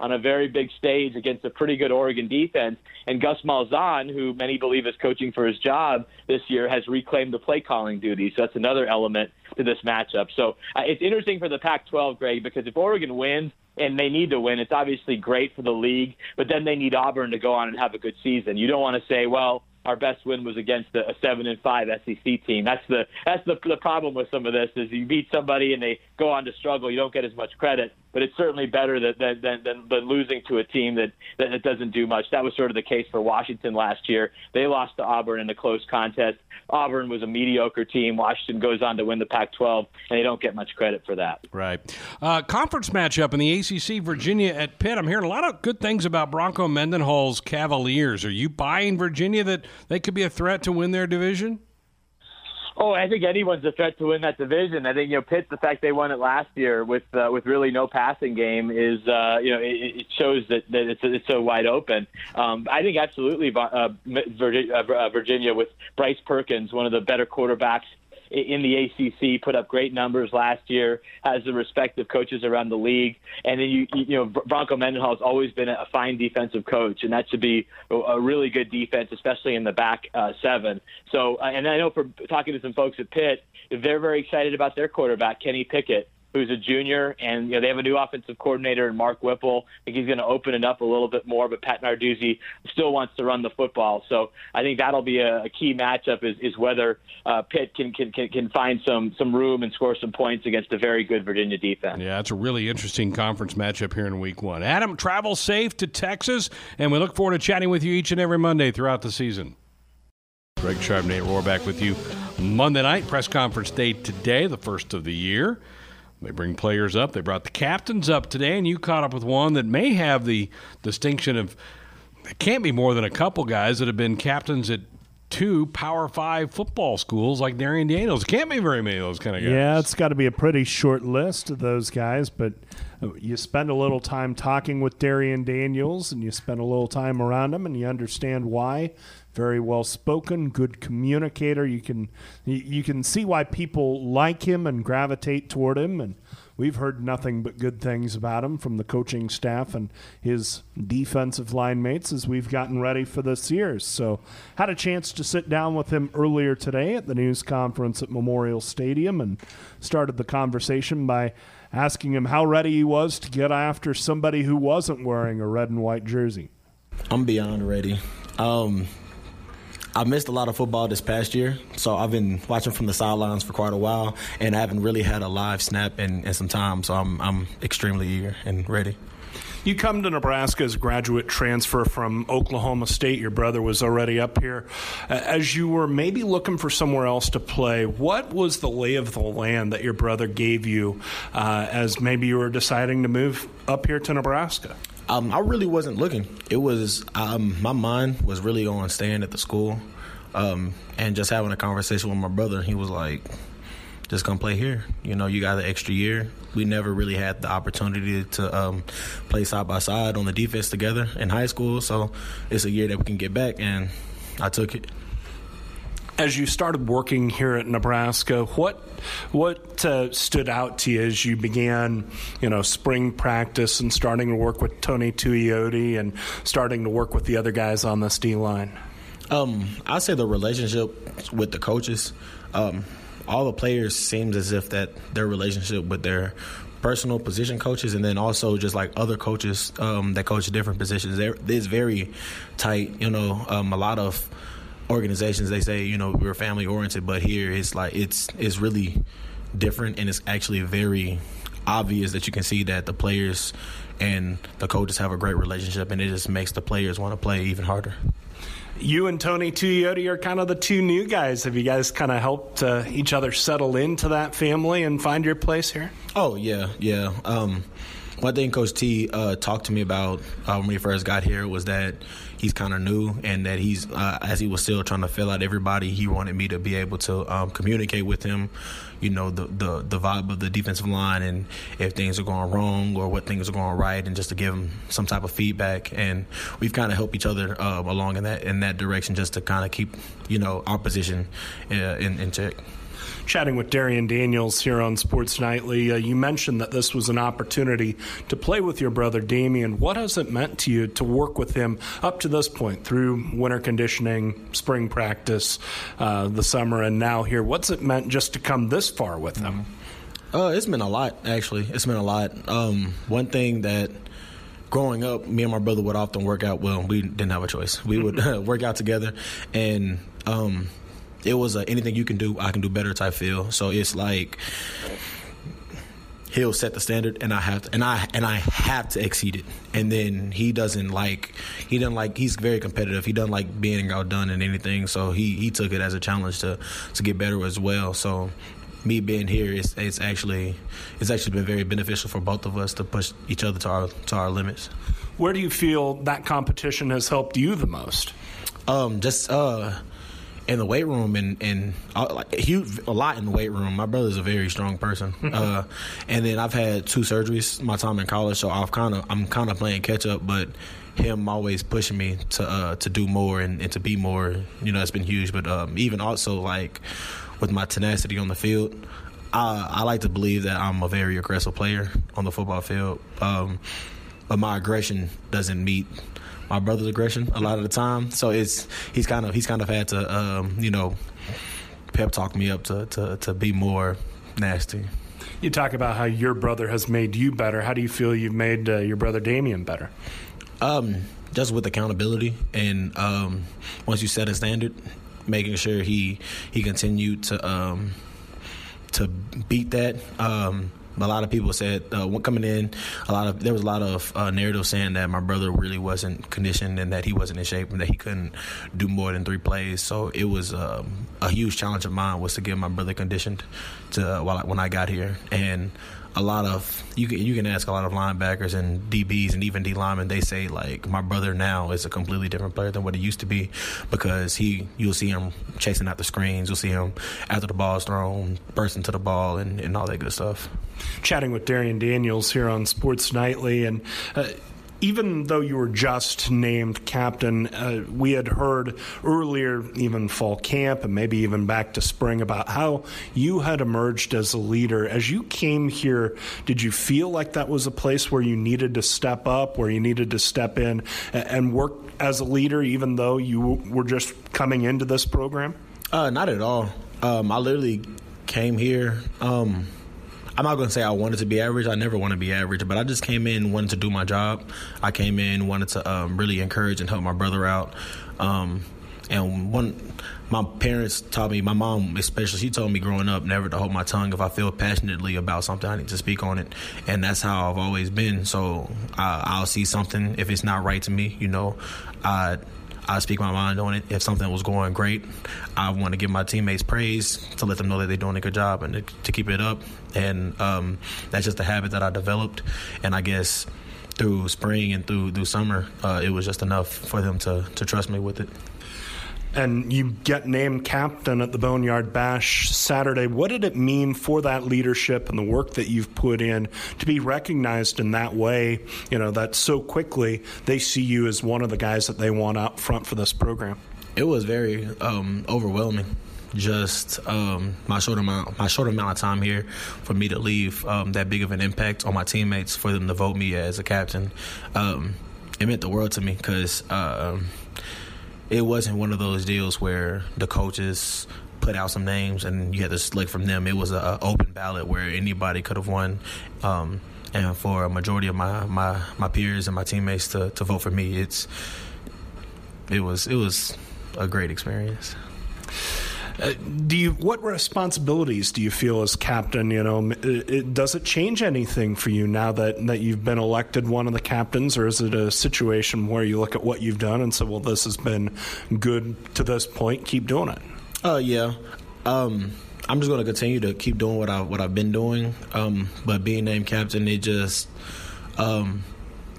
Speaker 7: on a very big stage against a pretty good Oregon defense. And Gus Malzahn, who many believe is coaching for his job this year, has reclaimed the play calling duties. So that's another element to this matchup. So uh, it's interesting for the Pac 12, Greg, because if Oregon wins, and they need to win. It's obviously great for the league, but then they need Auburn to go on and have a good season. You don't want to say, well, our best win was against a, a seven and five SEC team. That's the that's the the problem with some of this is you beat somebody and they go on to struggle. You don't get as much credit, but it's certainly better than than than, than losing to a team that, that that doesn't do much. That was sort of the case for Washington last year. They lost to Auburn in a close contest. Auburn was a mediocre team. Washington goes on to win the Pac-12, and they don't get much credit for that.
Speaker 2: Right. Uh, conference matchup in the ACC, Virginia at Pitt. I'm hearing a lot of good things about Bronco Mendenhall's Cavaliers. Are you buying Virginia that they could be a threat to win their division?
Speaker 7: Oh, I think anyone's a threat to win that division. I think you know Pitt. The fact they won it last year with uh, with really no passing game is uh, you know it, it shows that, that it's it's so wide open. Um, I think absolutely uh, Virginia, uh, Virginia with Bryce Perkins, one of the better quarterbacks in the ACC, put up great numbers last year, has the respect of coaches around the league, and then you you know Bronco Mendenhall has always been a fine defensive coach, and that should be a really good defense, especially in the back uh, seven. So, uh, and I know for talking to some folks at Pitt, they're very excited about their quarterback Kenny Pickett who's a junior, and you know they have a new offensive coordinator in Mark Whipple. I think he's going to open it up a little bit more, but Pat Narduzzi still wants to run the football. So I think that'll be a, a key matchup is, is whether uh, Pitt can, can can can find some some room and score some points against a very good Virginia defense.
Speaker 2: Yeah, it's a really interesting conference matchup here in Week One. Adam, travel safe to Texas, and we look forward to chatting with you each and every Monday throughout the season. Greg Sharpe, Nate Rohrbach with you. Monday night press conference day today, the first of the year. They bring players up. They brought the captains up today, and you caught up with one that may have the distinction of it can't be more than a couple guys that have been captains at two Power Five football schools like Darrion Daniels. It can't be very many of those kind of guys.
Speaker 3: Yeah, it's got to be a pretty short list of those guys, but uh, you spend a little time talking with Darrion Daniels and you spend a little time around him and you understand why very well spoken, good communicator. You can you can see why people like him and gravitate toward him and we've heard nothing but good things about him from the coaching staff and his defensive line mates as we've gotten ready for this year. So, had a chance to sit down with him earlier today at the news conference at Memorial Stadium and started the conversation by asking him how ready he was to get after somebody who wasn't wearing a red and white jersey.
Speaker 8: I'm beyond ready. Um, I missed a lot of football this past year, so I've been watching from the sidelines for quite a while, and I haven't really had a live snap in, in some time. So I'm I'm extremely eager and ready.
Speaker 3: You come to Nebraska as a graduate transfer from Oklahoma State. Your brother was already up here. As you were maybe looking for somewhere else to play, what was the lay of the land that your brother gave you uh, as maybe you were deciding to move up here to Nebraska?
Speaker 8: Um, I really wasn't looking. It was um, my mind was really on staying at the school. Um, and just having a conversation with my brother, he was like, just come play here. You know, you got an extra year. We never really had the opportunity to um, play side by side on the defense together in high school, so it's a year that we can get back, and I took it.
Speaker 3: As you started working here at Nebraska, what what uh, stood out to you as you began, you know, spring practice and starting to work with Tony Tuioti and starting to work with the other guys on this D line?
Speaker 8: Um, I say the relationship with the coaches. Um, all the players seems as if that their relationship with their personal position coaches and then also just like other coaches um, that coach different positions it's very tight you know um, a lot of organizations they say you know we're family oriented but here it's like it's it's really different and it's actually very obvious that you can see that the players and the coaches have a great relationship and it just makes the players want to play even harder
Speaker 3: you and Tony Tuioti are kind of the two new guys. Have you guys kind of helped uh, each other settle into that family and find your place here?
Speaker 8: Oh yeah, yeah. Um, one thing Coach T uh, talked to me about uh, when we first got here was that he's kind of new and that he's uh, as he was still trying to fill out everybody. He wanted me to be able to um, communicate with him, you know, the, the the vibe of the defensive line and if things are going wrong or what things are going right, and just to give him some type of feedback. And we've kind of helped each other uh, along in that in that direction, just to kind of keep you know our position uh, in, in check
Speaker 3: chatting with Darrion Daniels here on Sports Nightly. Uh, you mentioned that this was an opportunity to play with your brother Damion. What has it meant to you to work with him up to this point through winter conditioning, spring practice, uh, the summer, and now here? What's it meant just to come this far with him?
Speaker 8: Uh, it's been a lot, actually. It's been a lot. Um, one thing that growing up, me and my brother would often work out. Well, we didn't have a choice. We would (laughs) (laughs) work out together, and um, it was a anything you can do, I can do better type feel. So it's like he'll set the standard and I have to, and I and I have to exceed it. And then he doesn't like he doesn't like he's very competitive. He doesn't like being outdone in anything. So he he took it as a challenge to to get better as well. So me being here is it's actually it's actually been very beneficial for both of us to push each other to our to our limits.
Speaker 3: Where do you feel that competition has helped you the most?
Speaker 8: Um, just uh in the weight room and and uh, like huge, a lot in the weight room. My brother's a very strong person, (laughs) uh, and then I've had two surgeries my time in college, so I've kind of I'm kind of playing catch up, but him always pushing me to uh, to do more and, and, to be more. You know, it's been huge. But um, even also like with my tenacity on the field, I, I, like to believe that I'm a very aggressive player on the football field. Um, but my aggression doesn't meet my brother's aggression a lot of the time. So it's he's kind of he's kind of had to um, you know pep talk me up to, to to be more nasty.
Speaker 3: You talk about how your brother has made you better. How do you feel you've made uh, your brother Damion better?
Speaker 8: Um, just with accountability and um, once you set a standard, making sure he he continued to um, to beat that. Um, a lot of people said uh, coming in, a lot of there was a lot of uh, narrative saying that my brother really wasn't conditioned and that he wasn't in shape and that he couldn't do more than three plays. So it was um, a huge challenge of mine was to get my brother conditioned to uh, while when I got here and a lot of you can you can ask a lot of linebackers and DBs and even D linemen. They say like my brother now is a completely different player than what he used to be because he you'll see him chasing out the screens. You'll see him after the ball is thrown, bursting to the ball and, and all that good stuff.
Speaker 3: Chatting with Darrion Daniels here on Sports Nightly and. Uh, even though you were just named captain, uh, we had heard earlier, even fall camp and maybe even back to spring, about how you had emerged as a leader. As you came here, did you feel like that was a place where you needed to step up, where you needed to step in and work as a leader, even though you were just coming into this program?
Speaker 8: Uh, not at all. Um, I literally came here. Um, I'm not to say I wanted to be average. I never want to be average, but I just came in wanted to do my job. I came in wanted to um, really encourage and help my brother out. Um, and one, my parents taught me, my mom especially, she told me growing up never to hold my tongue. If I feel passionately about something, I need to speak on it, and that's how I've always been. So I, I'll see something if it's not right to me, you know, I I speak my mind on it. If something was going great, I want to give my teammates praise to let them know that they're doing a good job and to, keep it up. And um, that's just a habit that I developed. And I guess through spring and through through summer, uh, it was just enough for them to to trust me with it.
Speaker 3: And you get named captain at the Boneyard Bash Saturday. What did it mean for that leadership and the work that you've put in to be recognized in that way? You know, that so quickly they see you as one of the guys that they want out front for this program.
Speaker 8: It was very um, overwhelming. Just um, my short amount, my short amount of time here, for me to leave um, that big of an impact on my teammates, for them to vote me as a captain, um, it meant the world to me because uh, it wasn't one of those deals where the coaches put out some names and you had to select from them. It was an open ballot where anybody could have won. Um, and for a majority of my, my, my peers and my teammates to, to vote for me, it's it was it was a great experience.
Speaker 3: Uh, do you what responsibilities do you feel as captain? You know, it, it, does it change anything for you now that that you've been elected one of the captains, or is it a situation where you look at what you've done and say, "Well, this has been good to this point. Keep doing it."
Speaker 8: Oh uh, yeah. Um, I'm just going to continue to keep doing what I what I've been doing. Um, but being named captain, it just um,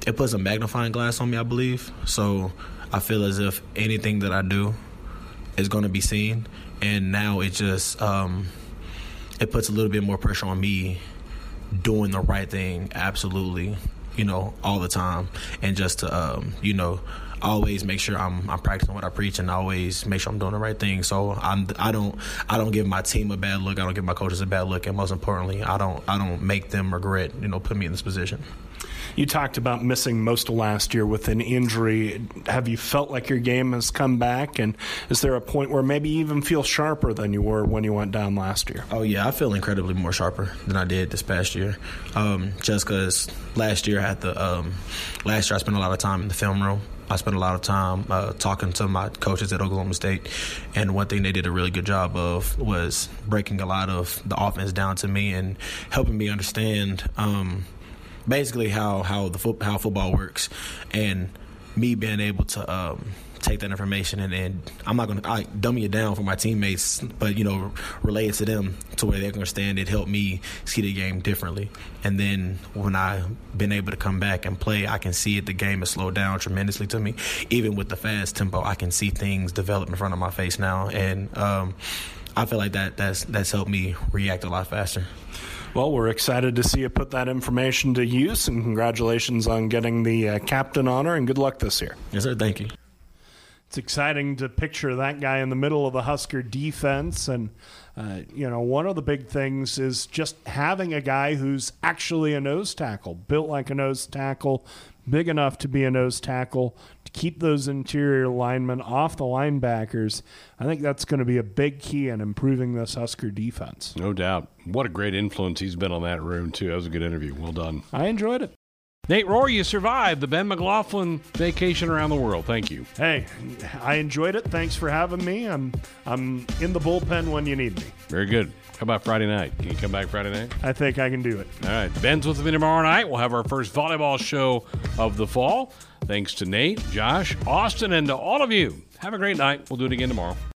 Speaker 8: it puts a magnifying glass on me. I believe so. I feel as if anything that I do is going to be seen, and now it just um, it puts a little bit more pressure on me doing the right thing absolutely you know all the time and just to um, you know always make sure I'm, I'm practicing what I preach and always make sure I'm doing the right thing. So I'm I don't I don't give my team a bad look. I don't give my coaches a bad look, and most importantly, I don't I don't make them regret you know putting me in this position.
Speaker 3: You talked about missing most of last year with an injury. Have you felt like your game has come back? And is there a point where maybe you even feel sharper than you were when you went down last year?
Speaker 8: Oh, yeah. I feel incredibly more sharper than I did this past year. Um, just because last year I had the, um, last year I spent a lot of time in the film room. I spent a lot of time uh, talking to my coaches at Oklahoma State, and one thing they did a really good job of was breaking a lot of the offense down to me and helping me understand um, basically how how the fo- how football works, and me being able to um, take that information and, and I'm not to I dummy it down for my teammates, but you know, relay it to them to where they can understand it. Helped me see the game differently, and then when I've been able to come back and play, I can see it. The game has slowed down tremendously to me. Even with the fast tempo, I can see things develop in front of my face now, and um, I feel like that that's that's helped me react a lot faster.
Speaker 3: Well, we're excited to see you put that information to use, and congratulations on getting the uh, captain honor, and good luck this year.
Speaker 8: Yes, sir. Thank you.
Speaker 3: It's exciting to picture that guy in the middle of the Husker defense. And, uh, you know, one of the big things is just having a guy who's actually a nose tackle, built like a nose tackle, big enough to be a nose tackle, to keep those interior linemen off the linebackers. I think that's going to be a big key in improving this Husker defense.
Speaker 2: No doubt. What a great influence he's been on that room, too. That was a good interview. Well done.
Speaker 3: I enjoyed it.
Speaker 2: Nate Rohr, you survived the Ben McLaughlin vacation around the world. Thank you.
Speaker 3: Hey, I enjoyed it. Thanks for having me. I'm I'm in the bullpen when you need me.
Speaker 2: Very good. How about Friday night? Can you come back Friday night?
Speaker 3: I think I can do it.
Speaker 2: All right. Ben's with me tomorrow night. We'll have our first volleyball show of the fall. Thanks to Nate, Josh, Austin, and to all of you. Have a great night. We'll do it again tomorrow.